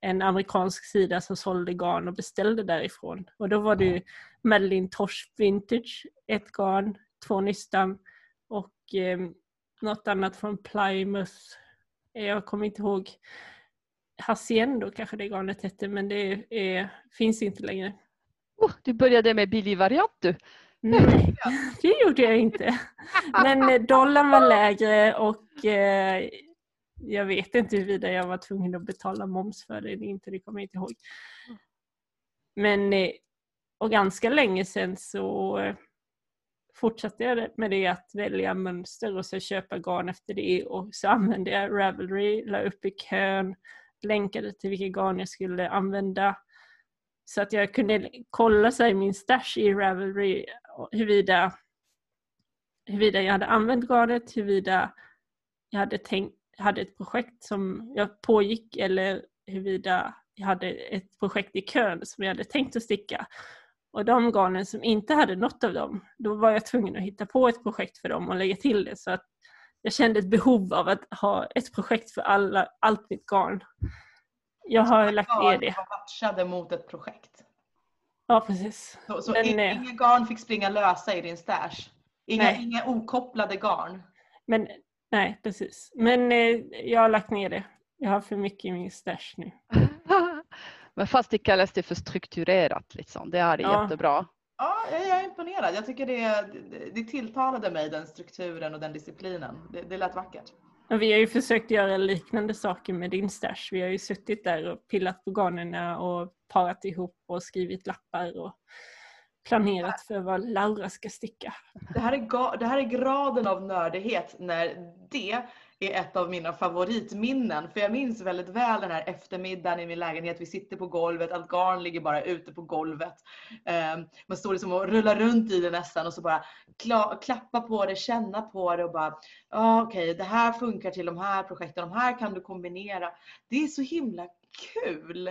en amerikansk sida som sålde garn och beställde därifrån. Och då var det Madeline Tosh Vintage, ett garn, två nystan och ehm, något annat från Plymouth. Jag kommer inte ihåg. Haciendo kanske det garnet hette men det är, finns inte längre. Oh, du började med billig variant du. Nej, *laughs* det gjorde jag inte. Men eh, dollarn var lägre och eh, jag vet inte huruvida jag var tvungen att betala moms för det eller inte, det kommer jag inte ihåg. Men eh, och ganska länge sedan så fortsatte jag med det att välja mönster och så köpa garn efter det och så använde jag Ravelry, la upp i kön, länkade till vilka garn jag skulle använda. Så att jag kunde kolla sig min stash i Ravelry huruvida, huruvida jag hade använt garnet, huruvida jag hade, tänkt, hade ett projekt som jag pågick eller huruvida jag hade ett projekt i kön som jag hade tänkt att sticka. Och de garnen som inte hade något av dem, då var jag tvungen att hitta på ett projekt för dem och lägga till det. Så att jag kände ett behov av att ha ett projekt för alla, allt mitt garn. Jag har lagt ner det. Var matchade mot ett projekt? Ja, precis. Så, så Men, inga, inga garn fick springa lösa i din stash? Inga, inga okopplade garn? Men, nej, precis. Men eh, jag har lagt ner det. Jag har för mycket i min stash nu. *laughs* Men fast det kallas det för strukturerat. Liksom. Det är ja. jättebra. Ja, jag är imponerad. Jag tycker det, det tilltalade mig, den strukturen och den disciplinen. Det, det lät vackert. Vi har ju försökt göra liknande saker med din stash. Vi har ju suttit där och pillat på garnerna och parat ihop och skrivit lappar och planerat för vad Laura ska sticka. Det här är, det här är graden av nördighet när det är ett av mina favoritminnen. För jag minns väldigt väl den här eftermiddagen i min lägenhet. Vi sitter på golvet, allt garn ligger bara ute på golvet. Ehm, man står liksom och rullar runt i det nästan och så bara klappa på det, känna på det och bara ah, okej, okay, det här funkar till de här projekten, de här kan du kombinera. Det är så himla kul!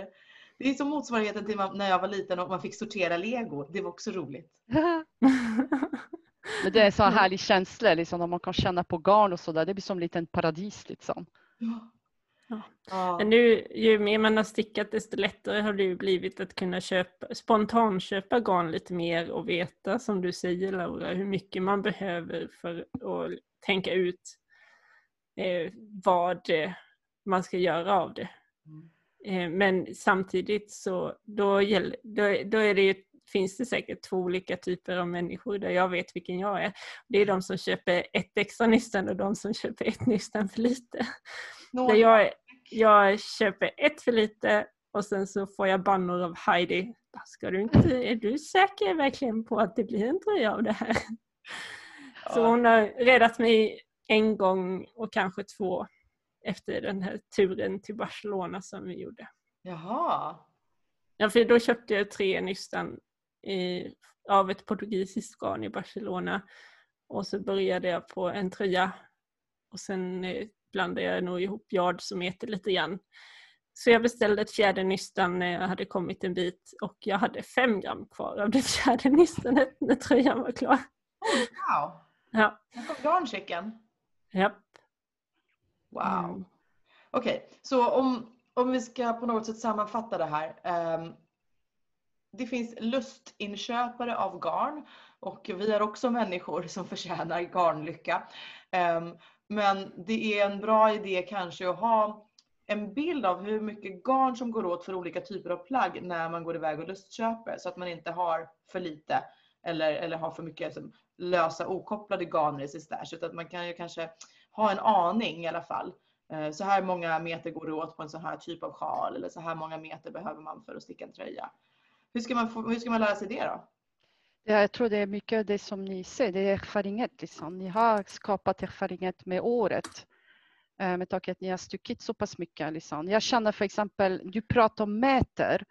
Det är som motsvarigheten till när jag var liten och man fick sortera lego. Det var också roligt. *laughs* Men det är så härlig känsla liksom, när man kan känna på garn och sådär. Det blir som en liten paradis liksom. Ja. Ja. Men nu, ju mer man har stickat desto lättare har det ju blivit att kunna köpa, spontanköpa garn lite mer och veta som du säger Laura hur mycket man behöver för att tänka ut eh, vad man ska göra av det. Mm. Eh, men samtidigt så då, gäller, då, då är det ju, finns det säkert två olika typer av människor där jag vet vilken jag är. Det är de som köper ett extra nystan och de som köper ett nystan för lite. Där jag, jag köper ett för lite och sen så får jag bannor av Heidi. Ska du inte, är du säker verkligen på att det blir en tröja av det här? Så hon har räddat mig en gång och kanske två efter den här turen till Barcelona som vi gjorde. Jaha. Ja, för då köpte jag tre nystan i, av ett portugisiskt garn i Barcelona och så började jag på en tröja och sen eh, blandade jag nog ihop yard som heter lite grann. Så jag beställde ett fjärde nystan när jag hade kommit en bit och jag hade fem gram kvar av det *laughs* fjärde nystanet när tröjan var klar. Oh, wow! Ja. Här kom garnchecken. Japp. Wow. Mm. Okej, så om, om vi ska på något sätt sammanfatta det här. ehm, det finns lustinköpare av garn och vi är också människor som förtjänar garnlycka. Ehm, men det är en bra idé kanske att ha en bild av hur mycket garn som går åt för olika typer av plagg när man går iväg och lustköper så att man inte har för lite eller, eller har för mycket liksom, lösa okopplade garner i sin stash utan att man kan ju kanske ha en aning i alla fall. Ehm, så här många meter går det åt på en sån här typ av sjal eller så här många meter behöver man för att sticka en tröja. Hur ska man, få, hur ska man lära sig det då? Ja, jag tror det är mycket det som ni säger, det är erfarenhet. Liksom. Ni har skapat erfarenhet med året. Eh, Med tanke att ni har stuckit så pass mycket. Liksom. Jag känner för exempel, du pratar om meter.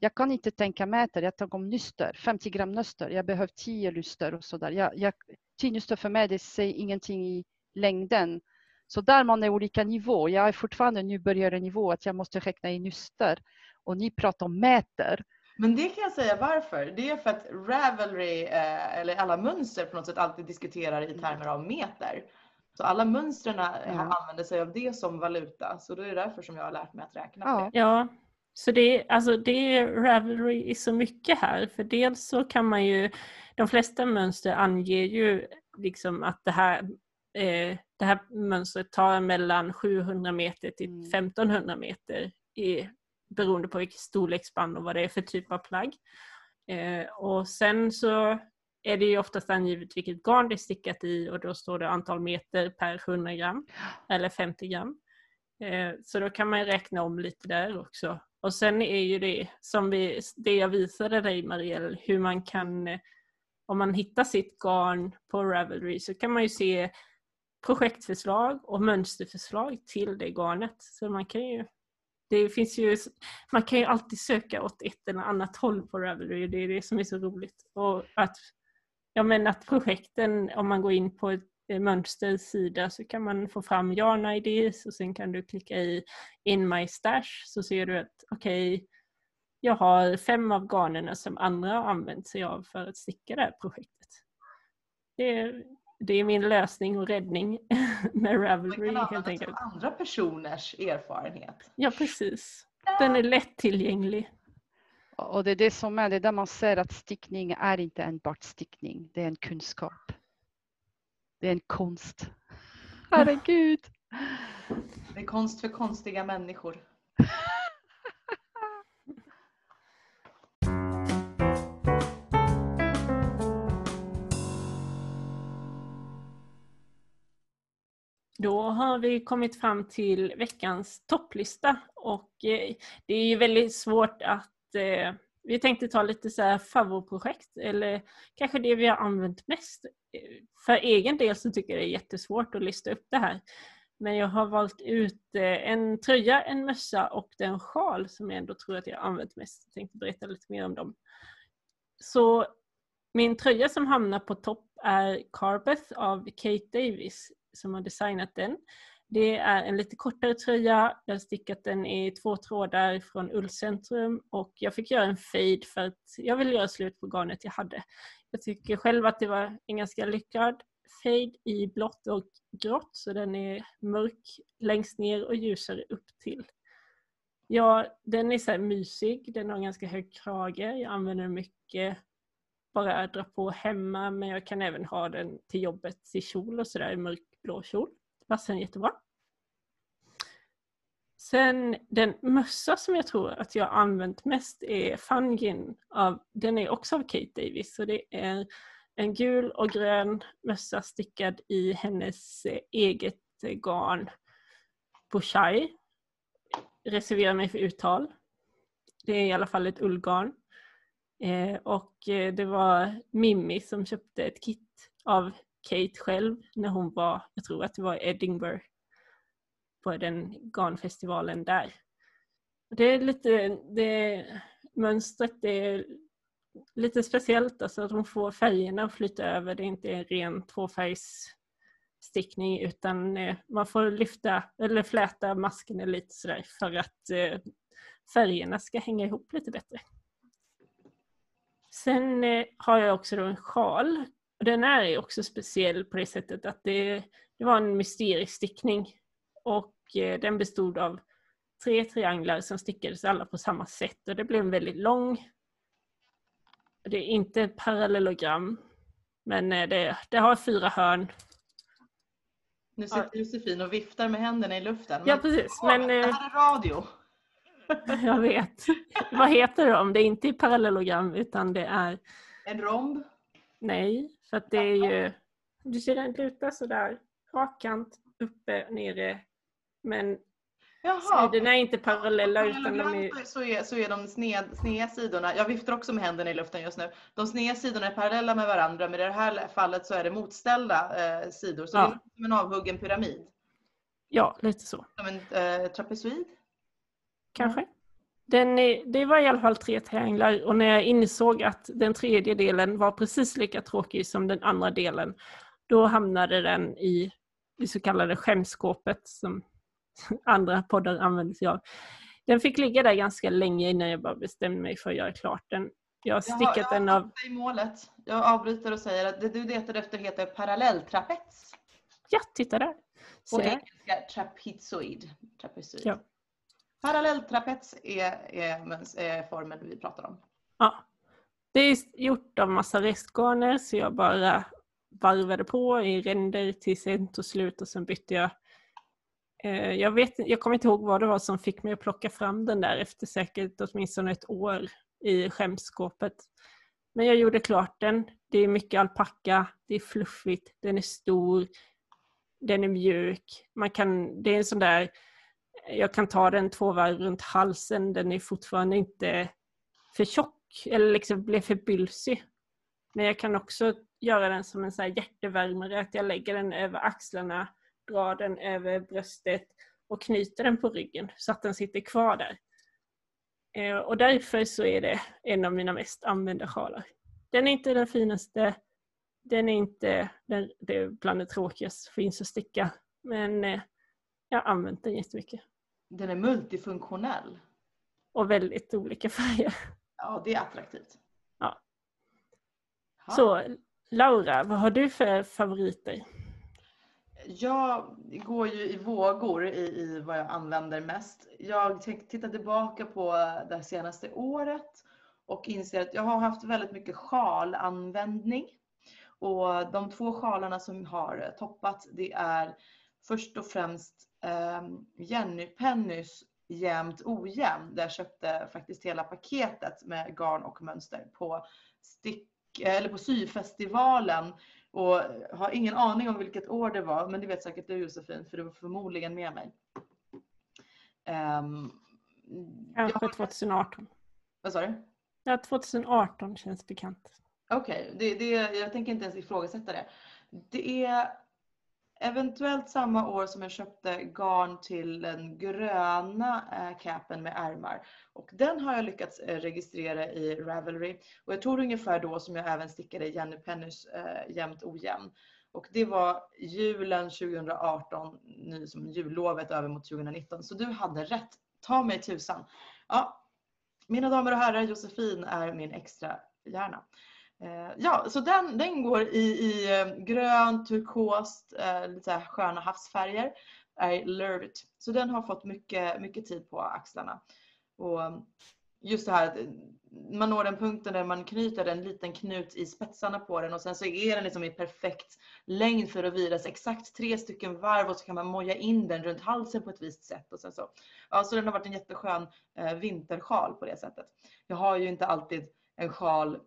Jag kan inte tänka meter, jag tänker om nyster. 50 gram nyster, jag behöver 10 lyster och sådär. Jag, jag, 10 nyster för mig, det säger ingenting i längden. Så där man är olika nivå. Jag är fortfarande nybörjare nivå att jag måste räkna i nyster. Och ni pratar om meter. Men det kan jag säga varför. Det är för att Ravelry, eh, eller alla mönster på något sätt alltid diskuterar i termer av meter. Så alla mönstren Ja. använder sig av det som valuta. Så då är det därför som jag har lärt mig att räkna på Ja. det. Ja, så det är, alltså det är Ravelry i så mycket här. För dels så kan man ju, de flesta mönster anger ju liksom att det här, eh, det här mönstret tar mellan 700 meter till Mm. 1500 meter i, beroende på vilket storleksspann och vad det är för typ av plagg. Eh, och sen så är det ju oftast angivet vilket garn det är stickat i och då står det antal meter per 100 gram eller 50 gram. Eh, Så då kan man räkna om lite där också. Och sen är ju det som vi, det jag visade dig Marielle, hur man kan, eh, om man hittar sitt garn på Ravelry så kan man ju se projektförslag och mönsterförslag till det garnet. Så man kan ju, det finns ju, man kan ju alltid söka åt ett eller annat håll på Ravelry och det är det som är så roligt. Och att, ja men att projekten, om man går in på eh, ett mönsters mönstersida så kan man få fram Jana IDs och sen kan du klicka i in my stash så ser du att okej, jag har fem av garnerna som andra har använt sig av för att sticka det här projektet. Det är, det är min lösning och räddning *laughs* med Ravelry helt enkelt. andra personers erfarenhet. Ja precis. Den är lättillgänglig. Och det är det som är, det är där man ser att stickning är inte enbart stickning, det är en kunskap. Det är en konst. *laughs* Herregud. Det är konst för konstiga människor. *laughs* Då har vi kommit fram till veckans topplista och eh, det är ju väldigt svårt att eh, vi tänkte ta lite så här favoritprojekt eller kanske det vi har använt mest. Eh, för egen del så tycker jag det är jättesvårt att lista upp det här. Men jag har valt ut en tröja, en mössa och den sjal som jag ändå tror att jag har använt mest. Jag tänkte berätta lite mer om dem. Så min tröja som hamnar på topp är Carbeth av Kate Davis som har designat den. Det är en lite kortare tröja. Jag har stickat den i två trådar från Ullcentrum och jag fick göra en fade för att jag ville göra slut på garnet jag hade. Jag tycker själv att det var en ganska lyckad fade i blått och grått så den är mörk längst ner och ljusare upp till. Ja, den är så här mysig. Den har en ganska hög krage. Jag använder den mycket bara dra på hemma men jag kan även ha den till jobbet i kjol och sådär i mörk blå kjol. Det passar den jättebra. Sen den mössa som jag tror att jag använt mest är Fungin. Av, den är också av Kate Davis. Så det är en gul och grön mössa stickad i hennes eh, eget eh, garn Boshai. Reserverar mig för uttal. Det är i alla fall ett ullgarn. Eh, och eh, det var Mimmi som köpte ett kit av Kate själv när hon var, jag tror att det var i Edinburgh, på den garnfestivalen där. Det är lite, det mönstret det är lite speciellt, alltså att hon får färgerna att flyta över. Det är inte en ren tvåfärgsstickning utan eh, man får lyfta eller fläta maskerna lite sådär för att eh, färgerna ska hänga ihop lite bättre. Sen eh, har jag också då en sjal. Den är också speciell på det sättet att det, det var en mysteriestickning och den bestod av tre trianglar som stickades alla på samma sätt och det blev väldigt lång det är inte parallellogram. Men eh, det, det har fyra hörn. Nu sitter Josefin och viftar med händerna i luften. Ja precis. Men, det eh, här är radio. *laughs* Jag vet. Vad heter de? Det är inte parallellogram utan det är... En romb? Nej, för att det är ju... Du ser den luta sådär. Rakkant, uppe, nere. Men Jaha. Sidorna är inte parallella utan de är... Så är, så är de sned, sneda sidorna, jag viftar också med händerna i luften just nu. De sneda sidorna är parallella med varandra men i det här fallet så är det motställda eh, sidor. Så ja. det är som en avhuggen pyramid. Ja, lite så. Som en eh, trapezoid? Kanske. Den är, det var i alla fall tre trianglar och när jag insåg att den tredje delen var precis lika tråkig som den andra delen då hamnade den i det så kallade skämskåpet som *laughs* andra poddar använder sig av. Den fick ligga där ganska länge innan jag bara bestämde mig för att göra klart den. Jag har stickat jag har, den av... i målet. Jag avbryter och säger att det du letar efter heter parallelltrapets. Ja, titta där. På engelska trapezoid. trapezoid. Ja. Parallelltrapets är, är, är formen vi pratar om. Ja. Det är gjort av massa restgarner så jag bara varvade på i ränder tills det tog slut och sen bytte jag Eh, jag, vet, jag kommer inte ihåg vad det var som fick mig att plocka fram den där efter säkert åtminstone ett år i skämskåpet. Men jag gjorde klart den. Det är mycket alpacka, det är fluffigt, den är stor, den är mjuk. Man kan, det är en sån där, jag kan ta den två varv runt halsen, den är fortfarande inte för tjock eller liksom blir för bylsig. Men jag kan också göra den som en så här hjärtevärmare, att jag lägger den över axlarna drar den över bröstet och knyter den på ryggen så att den sitter kvar där. Eh, och därför så är det en av mina mest använda sjalar. Den är inte den finaste, den är inte den, det är bland det tråkigaste som finns att sticka, men eh, jag har använt den jättemycket. Den är multifunktionell. Och väldigt olika färger. Ja, det är attraktivt. Ja. Så Laura, vad har du för favoriter? jag går ju i vågor i, i vad jag använder mest. Jag tittar tillbaka på det senaste året och inser att jag har haft väldigt mycket sjalanvändning. Och de två sjalarna som har toppat det är först och främst Jenny Pennys Jämnt ojämn. Där jag köpte faktiskt hela paketet med garn och mönster på, stick, eller på syfestivalen och har ingen aning om vilket år det var, men det vet säkert du Josefin, för du var förmodligen med mig. Um, Kanske har... 2018. Vad sa du? Ja, 2018 känns bekant. Okej, okay. det, det, jag tänker inte ens ifrågasätta det. Det är Eventuellt samma år som jag köpte garn till den gröna eh, capen med ärmar. Och den har jag lyckats eh, registrera i Ravelry. Och jag tror ungefär då som jag även stickade Jenny Pennys eh, Jämnt ojämn. Och det var julen 2018, nu som jullovet över mot 2019. Så du hade rätt. Ta mig tusan. Ja, mina damer och herrar, Josefin är min extra hjärna. Eh, ja, så den, den går i, i eh, grönt, turkost, eh, lite så sköna havsfärger. I love it. Så den har fått mycket, mycket tid på axlarna. Och mm, just det här att man når den punkten där man knyter en liten knut i spetsarna på den och sen så är den liksom i perfekt längd för att viras exakt tre stycken varv och så kan man moja in den runt halsen på ett visst sätt. Och sen så. Ja, så den har varit en jätteskön eh, vintersjal på det sättet. Jag har ju inte alltid en sjal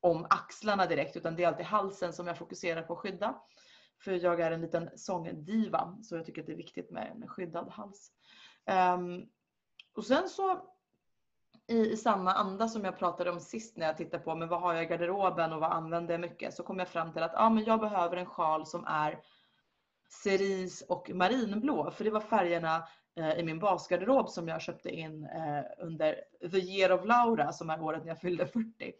om axlarna direkt utan det är alltid halsen som jag fokuserar på att skydda. För jag är en liten sångdiva så jag tycker att det är viktigt med en skyddad hals. Um, och sen så i, i samma anda som jag pratade om sist när jag tittade på men vad har jag i garderoben och vad använder jag mycket så kom jag fram till att ah, men jag behöver en sjal som är cerise och marinblå för det var färgerna eh, i min basgarderob som jag köpte in eh, under the year of Laura som är året när jag fyllde 40.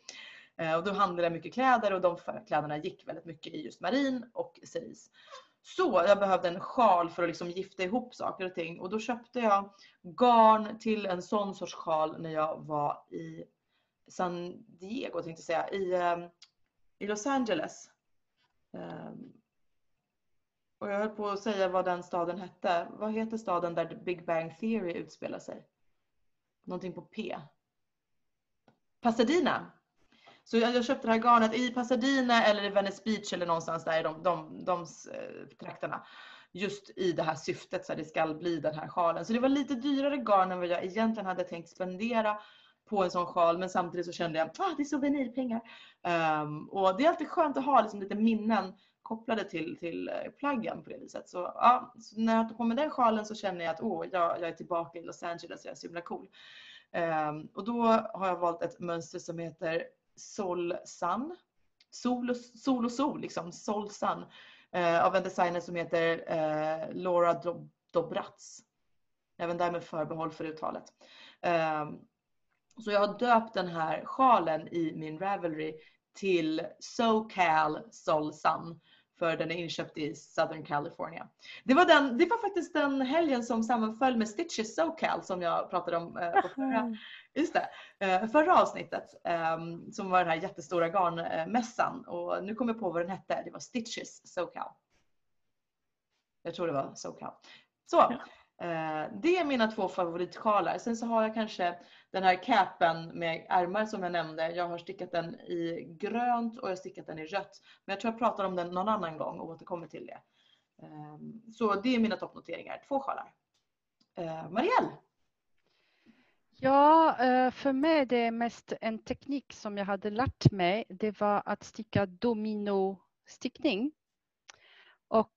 Eh, och då handlade jag mycket kläder och de kläderna gick väldigt mycket i just marin och cerise. Så jag behövde en sjal för att liksom gifta ihop saker och ting och då köpte jag garn till en sån sorts sjal när jag var i San Diego tänkte jag säga, i, um, i Los Angeles. Um, och jag höll på att säga vad den staden hette. Vad heter staden där Big Bang Theory utspelar sig? Någonting på P. Pasadena. Så jag, köpte det här garnet i Pasadena eller i Venice Beach eller någonstans där i de, de, de, eh, trakterna. Just i det här syftet så att det ska bli den här sjalen. Så det var lite dyrare garn än vad jag egentligen hade tänkt spendera på en sån sjal men samtidigt så kände jag att ah, det är souvenirpengar. Um, och det är alltid skönt att ha liksom lite minnen kopplade till, till eh, plaggen på det viset. Så, ja, så när jag tar på mig den sjalen så känner jag att oh, jag, jag är tillbaka i Los Angeles och jag är så himla cool. Um, och då har jag valt ett mönster som heter Sol Sun. Sol och sol, och sol liksom. Sol Sun. Eh, av en designer som heter eh, Laura Dob Dobratz. Även där med förbehåll för uttalet. Eh, så jag har döpt den här sjalen i min Ravelry till SoCal Sol Sun för den är inköpt i Southern California. Det var, den, det var faktiskt den helgen som sammanföll med Stitches SoCal som jag pratade om eh, på förra, just det, eh, förra avsnittet. Ehm, som var den här jättestora garnmässan och nu kommer jag på vad den hette. Det var Stitches SoCal. Jag tror det var SoCal. Så, Eh, det är mina två favoritsjalar. Sen så har jag kanske den här capen med ärmar som jag nämnde. Jag har stickat den i grönt och jag har stickat den i rött. Men jag tror jag pratar om den någon annan gång och återkommer till det. Ehm, så det är mina toppnoteringar. Två sjalar. Eh, Marielle? Ja, eh, för mig det är mest en teknik som jag hade lärt mig. Det var att sticka dominostickning. Och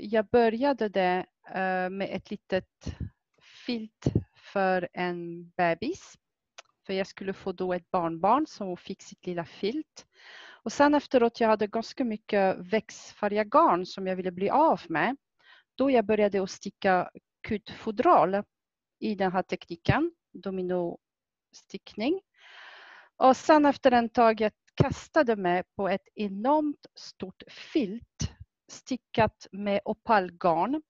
jag började det Eh, med ett litet filt för en bebis. För jag skulle få då ett barnbarn som fick sitt lilla filt. Och sen efteråt jag hade ganska mycket växtfärgad garn som jag ville bli av med. Då jag började att sticka kutfodral i den här tekniken, dominostickning. Och sen efter en tag jag kastade mig på ett enormt stort filt stickat med opalgarn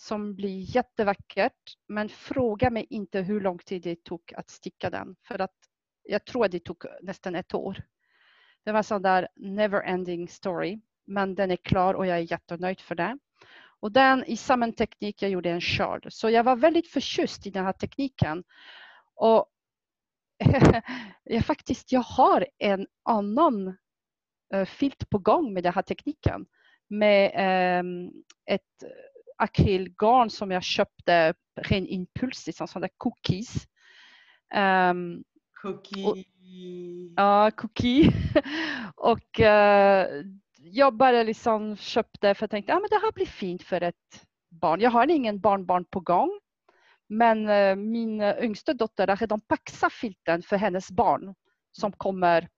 som blir jättevackert. Men fråga mig inte hur lång tid det tog att sticka den. För att jag tror att det tog nästan ett år. Det var sån där never ending story. Men den är klar och jag är jättenöjd för det. Och den i samma teknik jag gjorde en sjal. Så jag var väldigt förtjust i den här tekniken. Och *laughs* jag faktiskt, jag har en annan eh, filt på gång med den här tekniken. Med ehm, ett akrylgarn som jag köpte ren impuls, liksom sådana cookies. Um, cookie. Och, ja, cookie. *laughs* och uh, jag bara liksom köpte för jag tänkte att ah, det här blir fint för ett barn. Jag har ingen barnbarn på gång. Men uh, min yngsta dotter har redan paxat filten för hennes barn som kommer,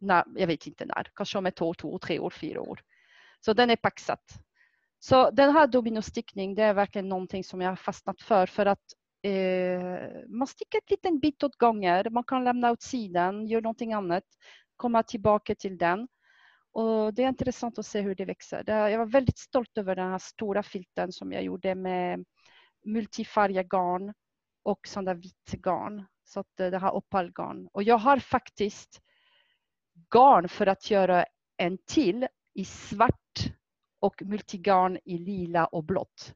när, jag vet inte när, kanske om ett år, två, tre år, fyra år. Så den är paxat. Så den här dominostickning det är verkligen någonting som jag har fastnat för för att eh, man sticker ett liten bit åt gånger. Man kan lämna åt sidan, göra någonting annat, komma tillbaka till den. Och det är intressant att se hur det växer. Jag var väldigt stolt över den här stora filten som jag gjorde med multifärgat garn och sånt där vitt garn. Så att eh, det här opalgarn. Och jag har faktiskt garn för att göra en till i svart och multigarn i lila och blått.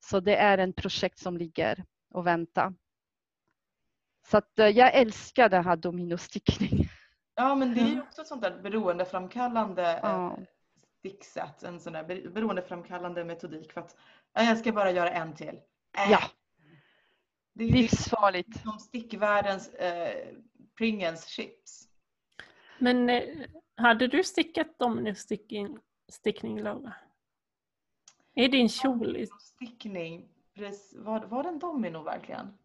Så det är en projekt som ligger och väntar. Så att eh, jag älskar det här dominostickning. Ja men det är ju också ett sånt där beroendeframkallande eh, Ja. sticksätt. En sån där be- beroendeframkallande metodik. För att ja, jag ska bara göra en till. Äh, Ja, det är livsfarligt. som stickvärldens eh, Pringles chips. Men eh, hade du stickat dominostickning, stickning Laura? Är din kjol. Stickning. Var, var det en domino verkligen?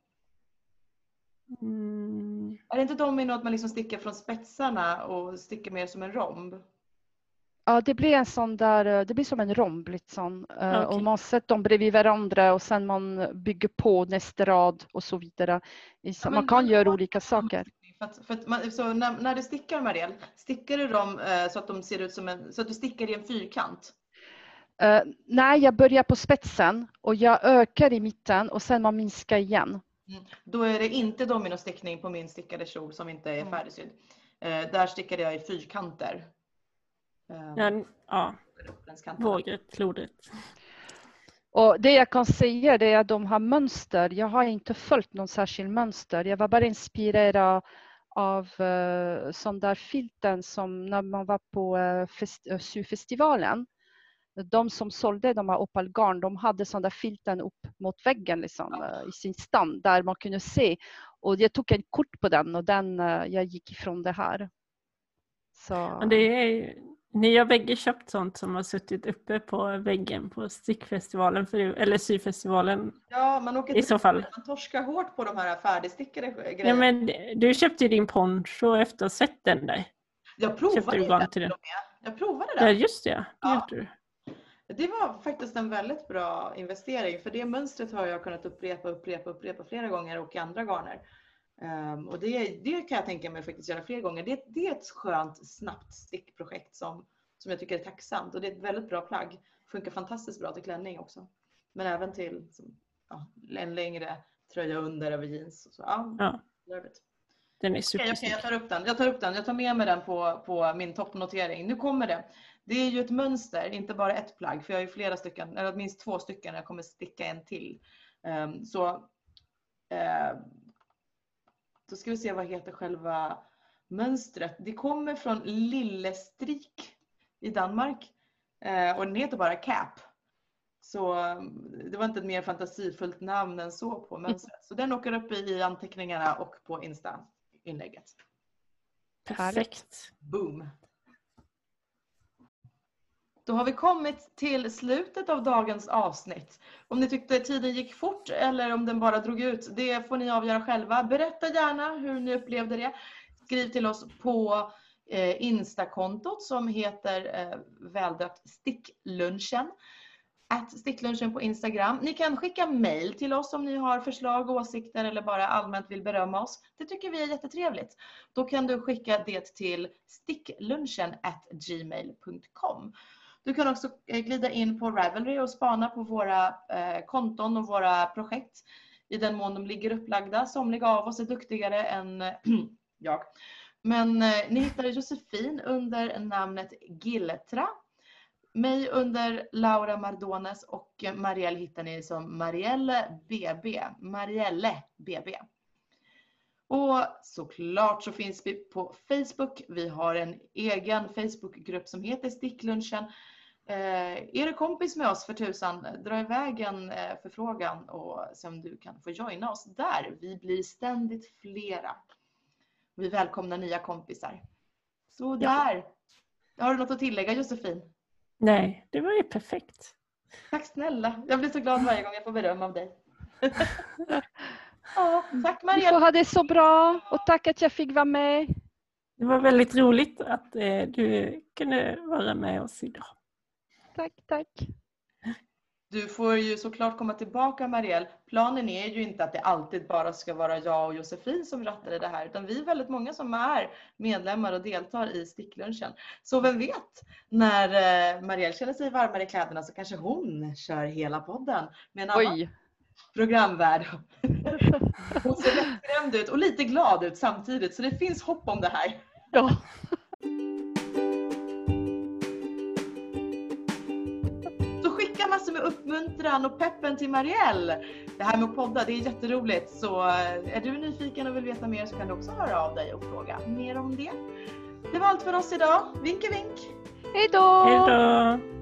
Mm, Är det inte domino att man liksom stickar från spetsarna och stickar mer som en romb? Ja, det blir en sån där, eh, det blir som en romb liksom. Eh, Okej. Och man sätter dem bredvid varandra och sen man bygger på nästa rad och så vidare. Ja, Man men kan göra olika saker. För att, för att man, så när, när du stickar Marielle, stickar du dem eh, så att de ser ut som en, så att du stickar i en fyrkant? Uh, nej, jag börjar på spetsen och jag ökar i mitten och sen man minskar igen. Mm. Då är det inte dominostickning på min stickade kjol som inte är Mm. färdigsydd. Eh, där stickade jag i fyrkanter. Eh, ja, ja, vågrätt, lodrätt. Och det jag kan säga är att de har mönster. Jag har inte följt någon särskild mönster. Jag var bara inspirerad av uh, sån där filten som när man var på uh, syfestivalen. De som sålde de här opalgarn, de hade sån där filten upp mot väggen liksom, Ja. eh, i sin stand där man kunde se. Och jag tog en kort på den och den, eh, jag gick ifrån det här. Så, det är, ni har bägge köpt sånt som har suttit uppe på väggen på stickfestivalen, för, eller syfestivalen. Ja, man åker I så fall. Man torskar hårt på de här färdigstickade grejerna. Ja, men du köpte ju din poncho efter att ha sett den där. jag provade du ju den till den? Jag provade Ja, den. just det. Det Ja. gjorde du. Det var faktiskt en väldigt bra investering för det mönstret har jag kunnat upprepa, upprepa, upprepa flera gånger och i andra garner. Ehm, och det, det kan jag tänka mig faktiskt göra fler gånger. Det, det är ett skönt, snabbt stickprojekt som, som jag tycker är tacksamt och det är ett väldigt bra plagg. Funkar fantastiskt bra till klänning också. Men även till som, ja, en längre tröja under över jeans. Och så. Ja, Ja. Den är Okej, okej, supersnygg. jag tar upp den. Jag tar upp den. Jag tar med mig den på, på min toppnotering. Nu kommer det. Det är ju ett mönster, inte bara ett plagg. För jag har ju flera stycken, eller minst två stycken. Jag kommer sticka en till. Ehm, så eh, då ska vi se vad heter själva mönstret. Det kommer från Lillestrik i Danmark. Eh, och den heter bara Cap. Så eh, det var inte ett mer fantasifullt namn än så på mönstret. Så den åker upp i anteckningarna och på Insta-inlägget. Perfekt. Boom! Då har vi kommit till slutet av dagens avsnitt. Om ni tyckte tiden gick fort eller om den bara drog ut, det får ni avgöra själva. Berätta gärna hur ni upplevde det. Skriv till oss på eh, Instakontot som heter eh, väldöpt Sticklunchen. Att Sticklunchen på Instagram. Ni kan skicka mail till oss om ni har förslag, åsikter eller bara allmänt vill berömma oss. Det tycker vi är jättetrevligt. Då kan du skicka det till sticklunchen@gmail.com. Du kan också eh, glida in på Ravelry och spana på våra eh, konton och våra projekt i den mån de ligger upplagda. Somliga av oss är duktigare än *clears throat* jag. Men eh, ni hittar Josefin under namnet Giltra. Mig under Laura Mardones och Marielle hittar ni som Marielle BB. Marielle BB. Och såklart så finns vi på Facebook. Vi har en egen Facebookgrupp som heter Sticklunchen. Eh, är du kompis med oss för tusan, dra iväg en eh, förfrågan och se om du kan få joina oss där. Vi blir ständigt flera. Vi välkomnar nya kompisar. Så där. Har du något att tillägga Josefin? Nej, det var ju perfekt. Tack snälla. Jag blir så glad varje gång jag får beröm av dig. *laughs* ja, tack Ni Marielle. får ha det så bra och tack att jag fick vara med. Det var väldigt roligt att eh, du kunde vara med oss idag. Tack, tack. Du får ju såklart komma tillbaka Marielle. Planen är ju inte att det alltid bara ska vara jag och Josefin som rattar i det här utan vi är väldigt många som är medlemmar och deltar i sticklunchen. Så vem vet, när eh, Marielle känner sig varmare i kläderna så kanske hon kör hela podden med en annan Oj. Programvärd. *laughs* Hon ser lättskrämd ut och lite glad ut samtidigt så det finns hopp om det här. Ja. Så skicka massor med uppmuntran och peppen till Marielle. Det här med att podda, det är jätteroligt. Så eh, är du nyfiken och vill veta mer så kan du också höra av dig och fråga mer om det. Det var allt för oss idag. Vinke vink! Hej då! Hej då!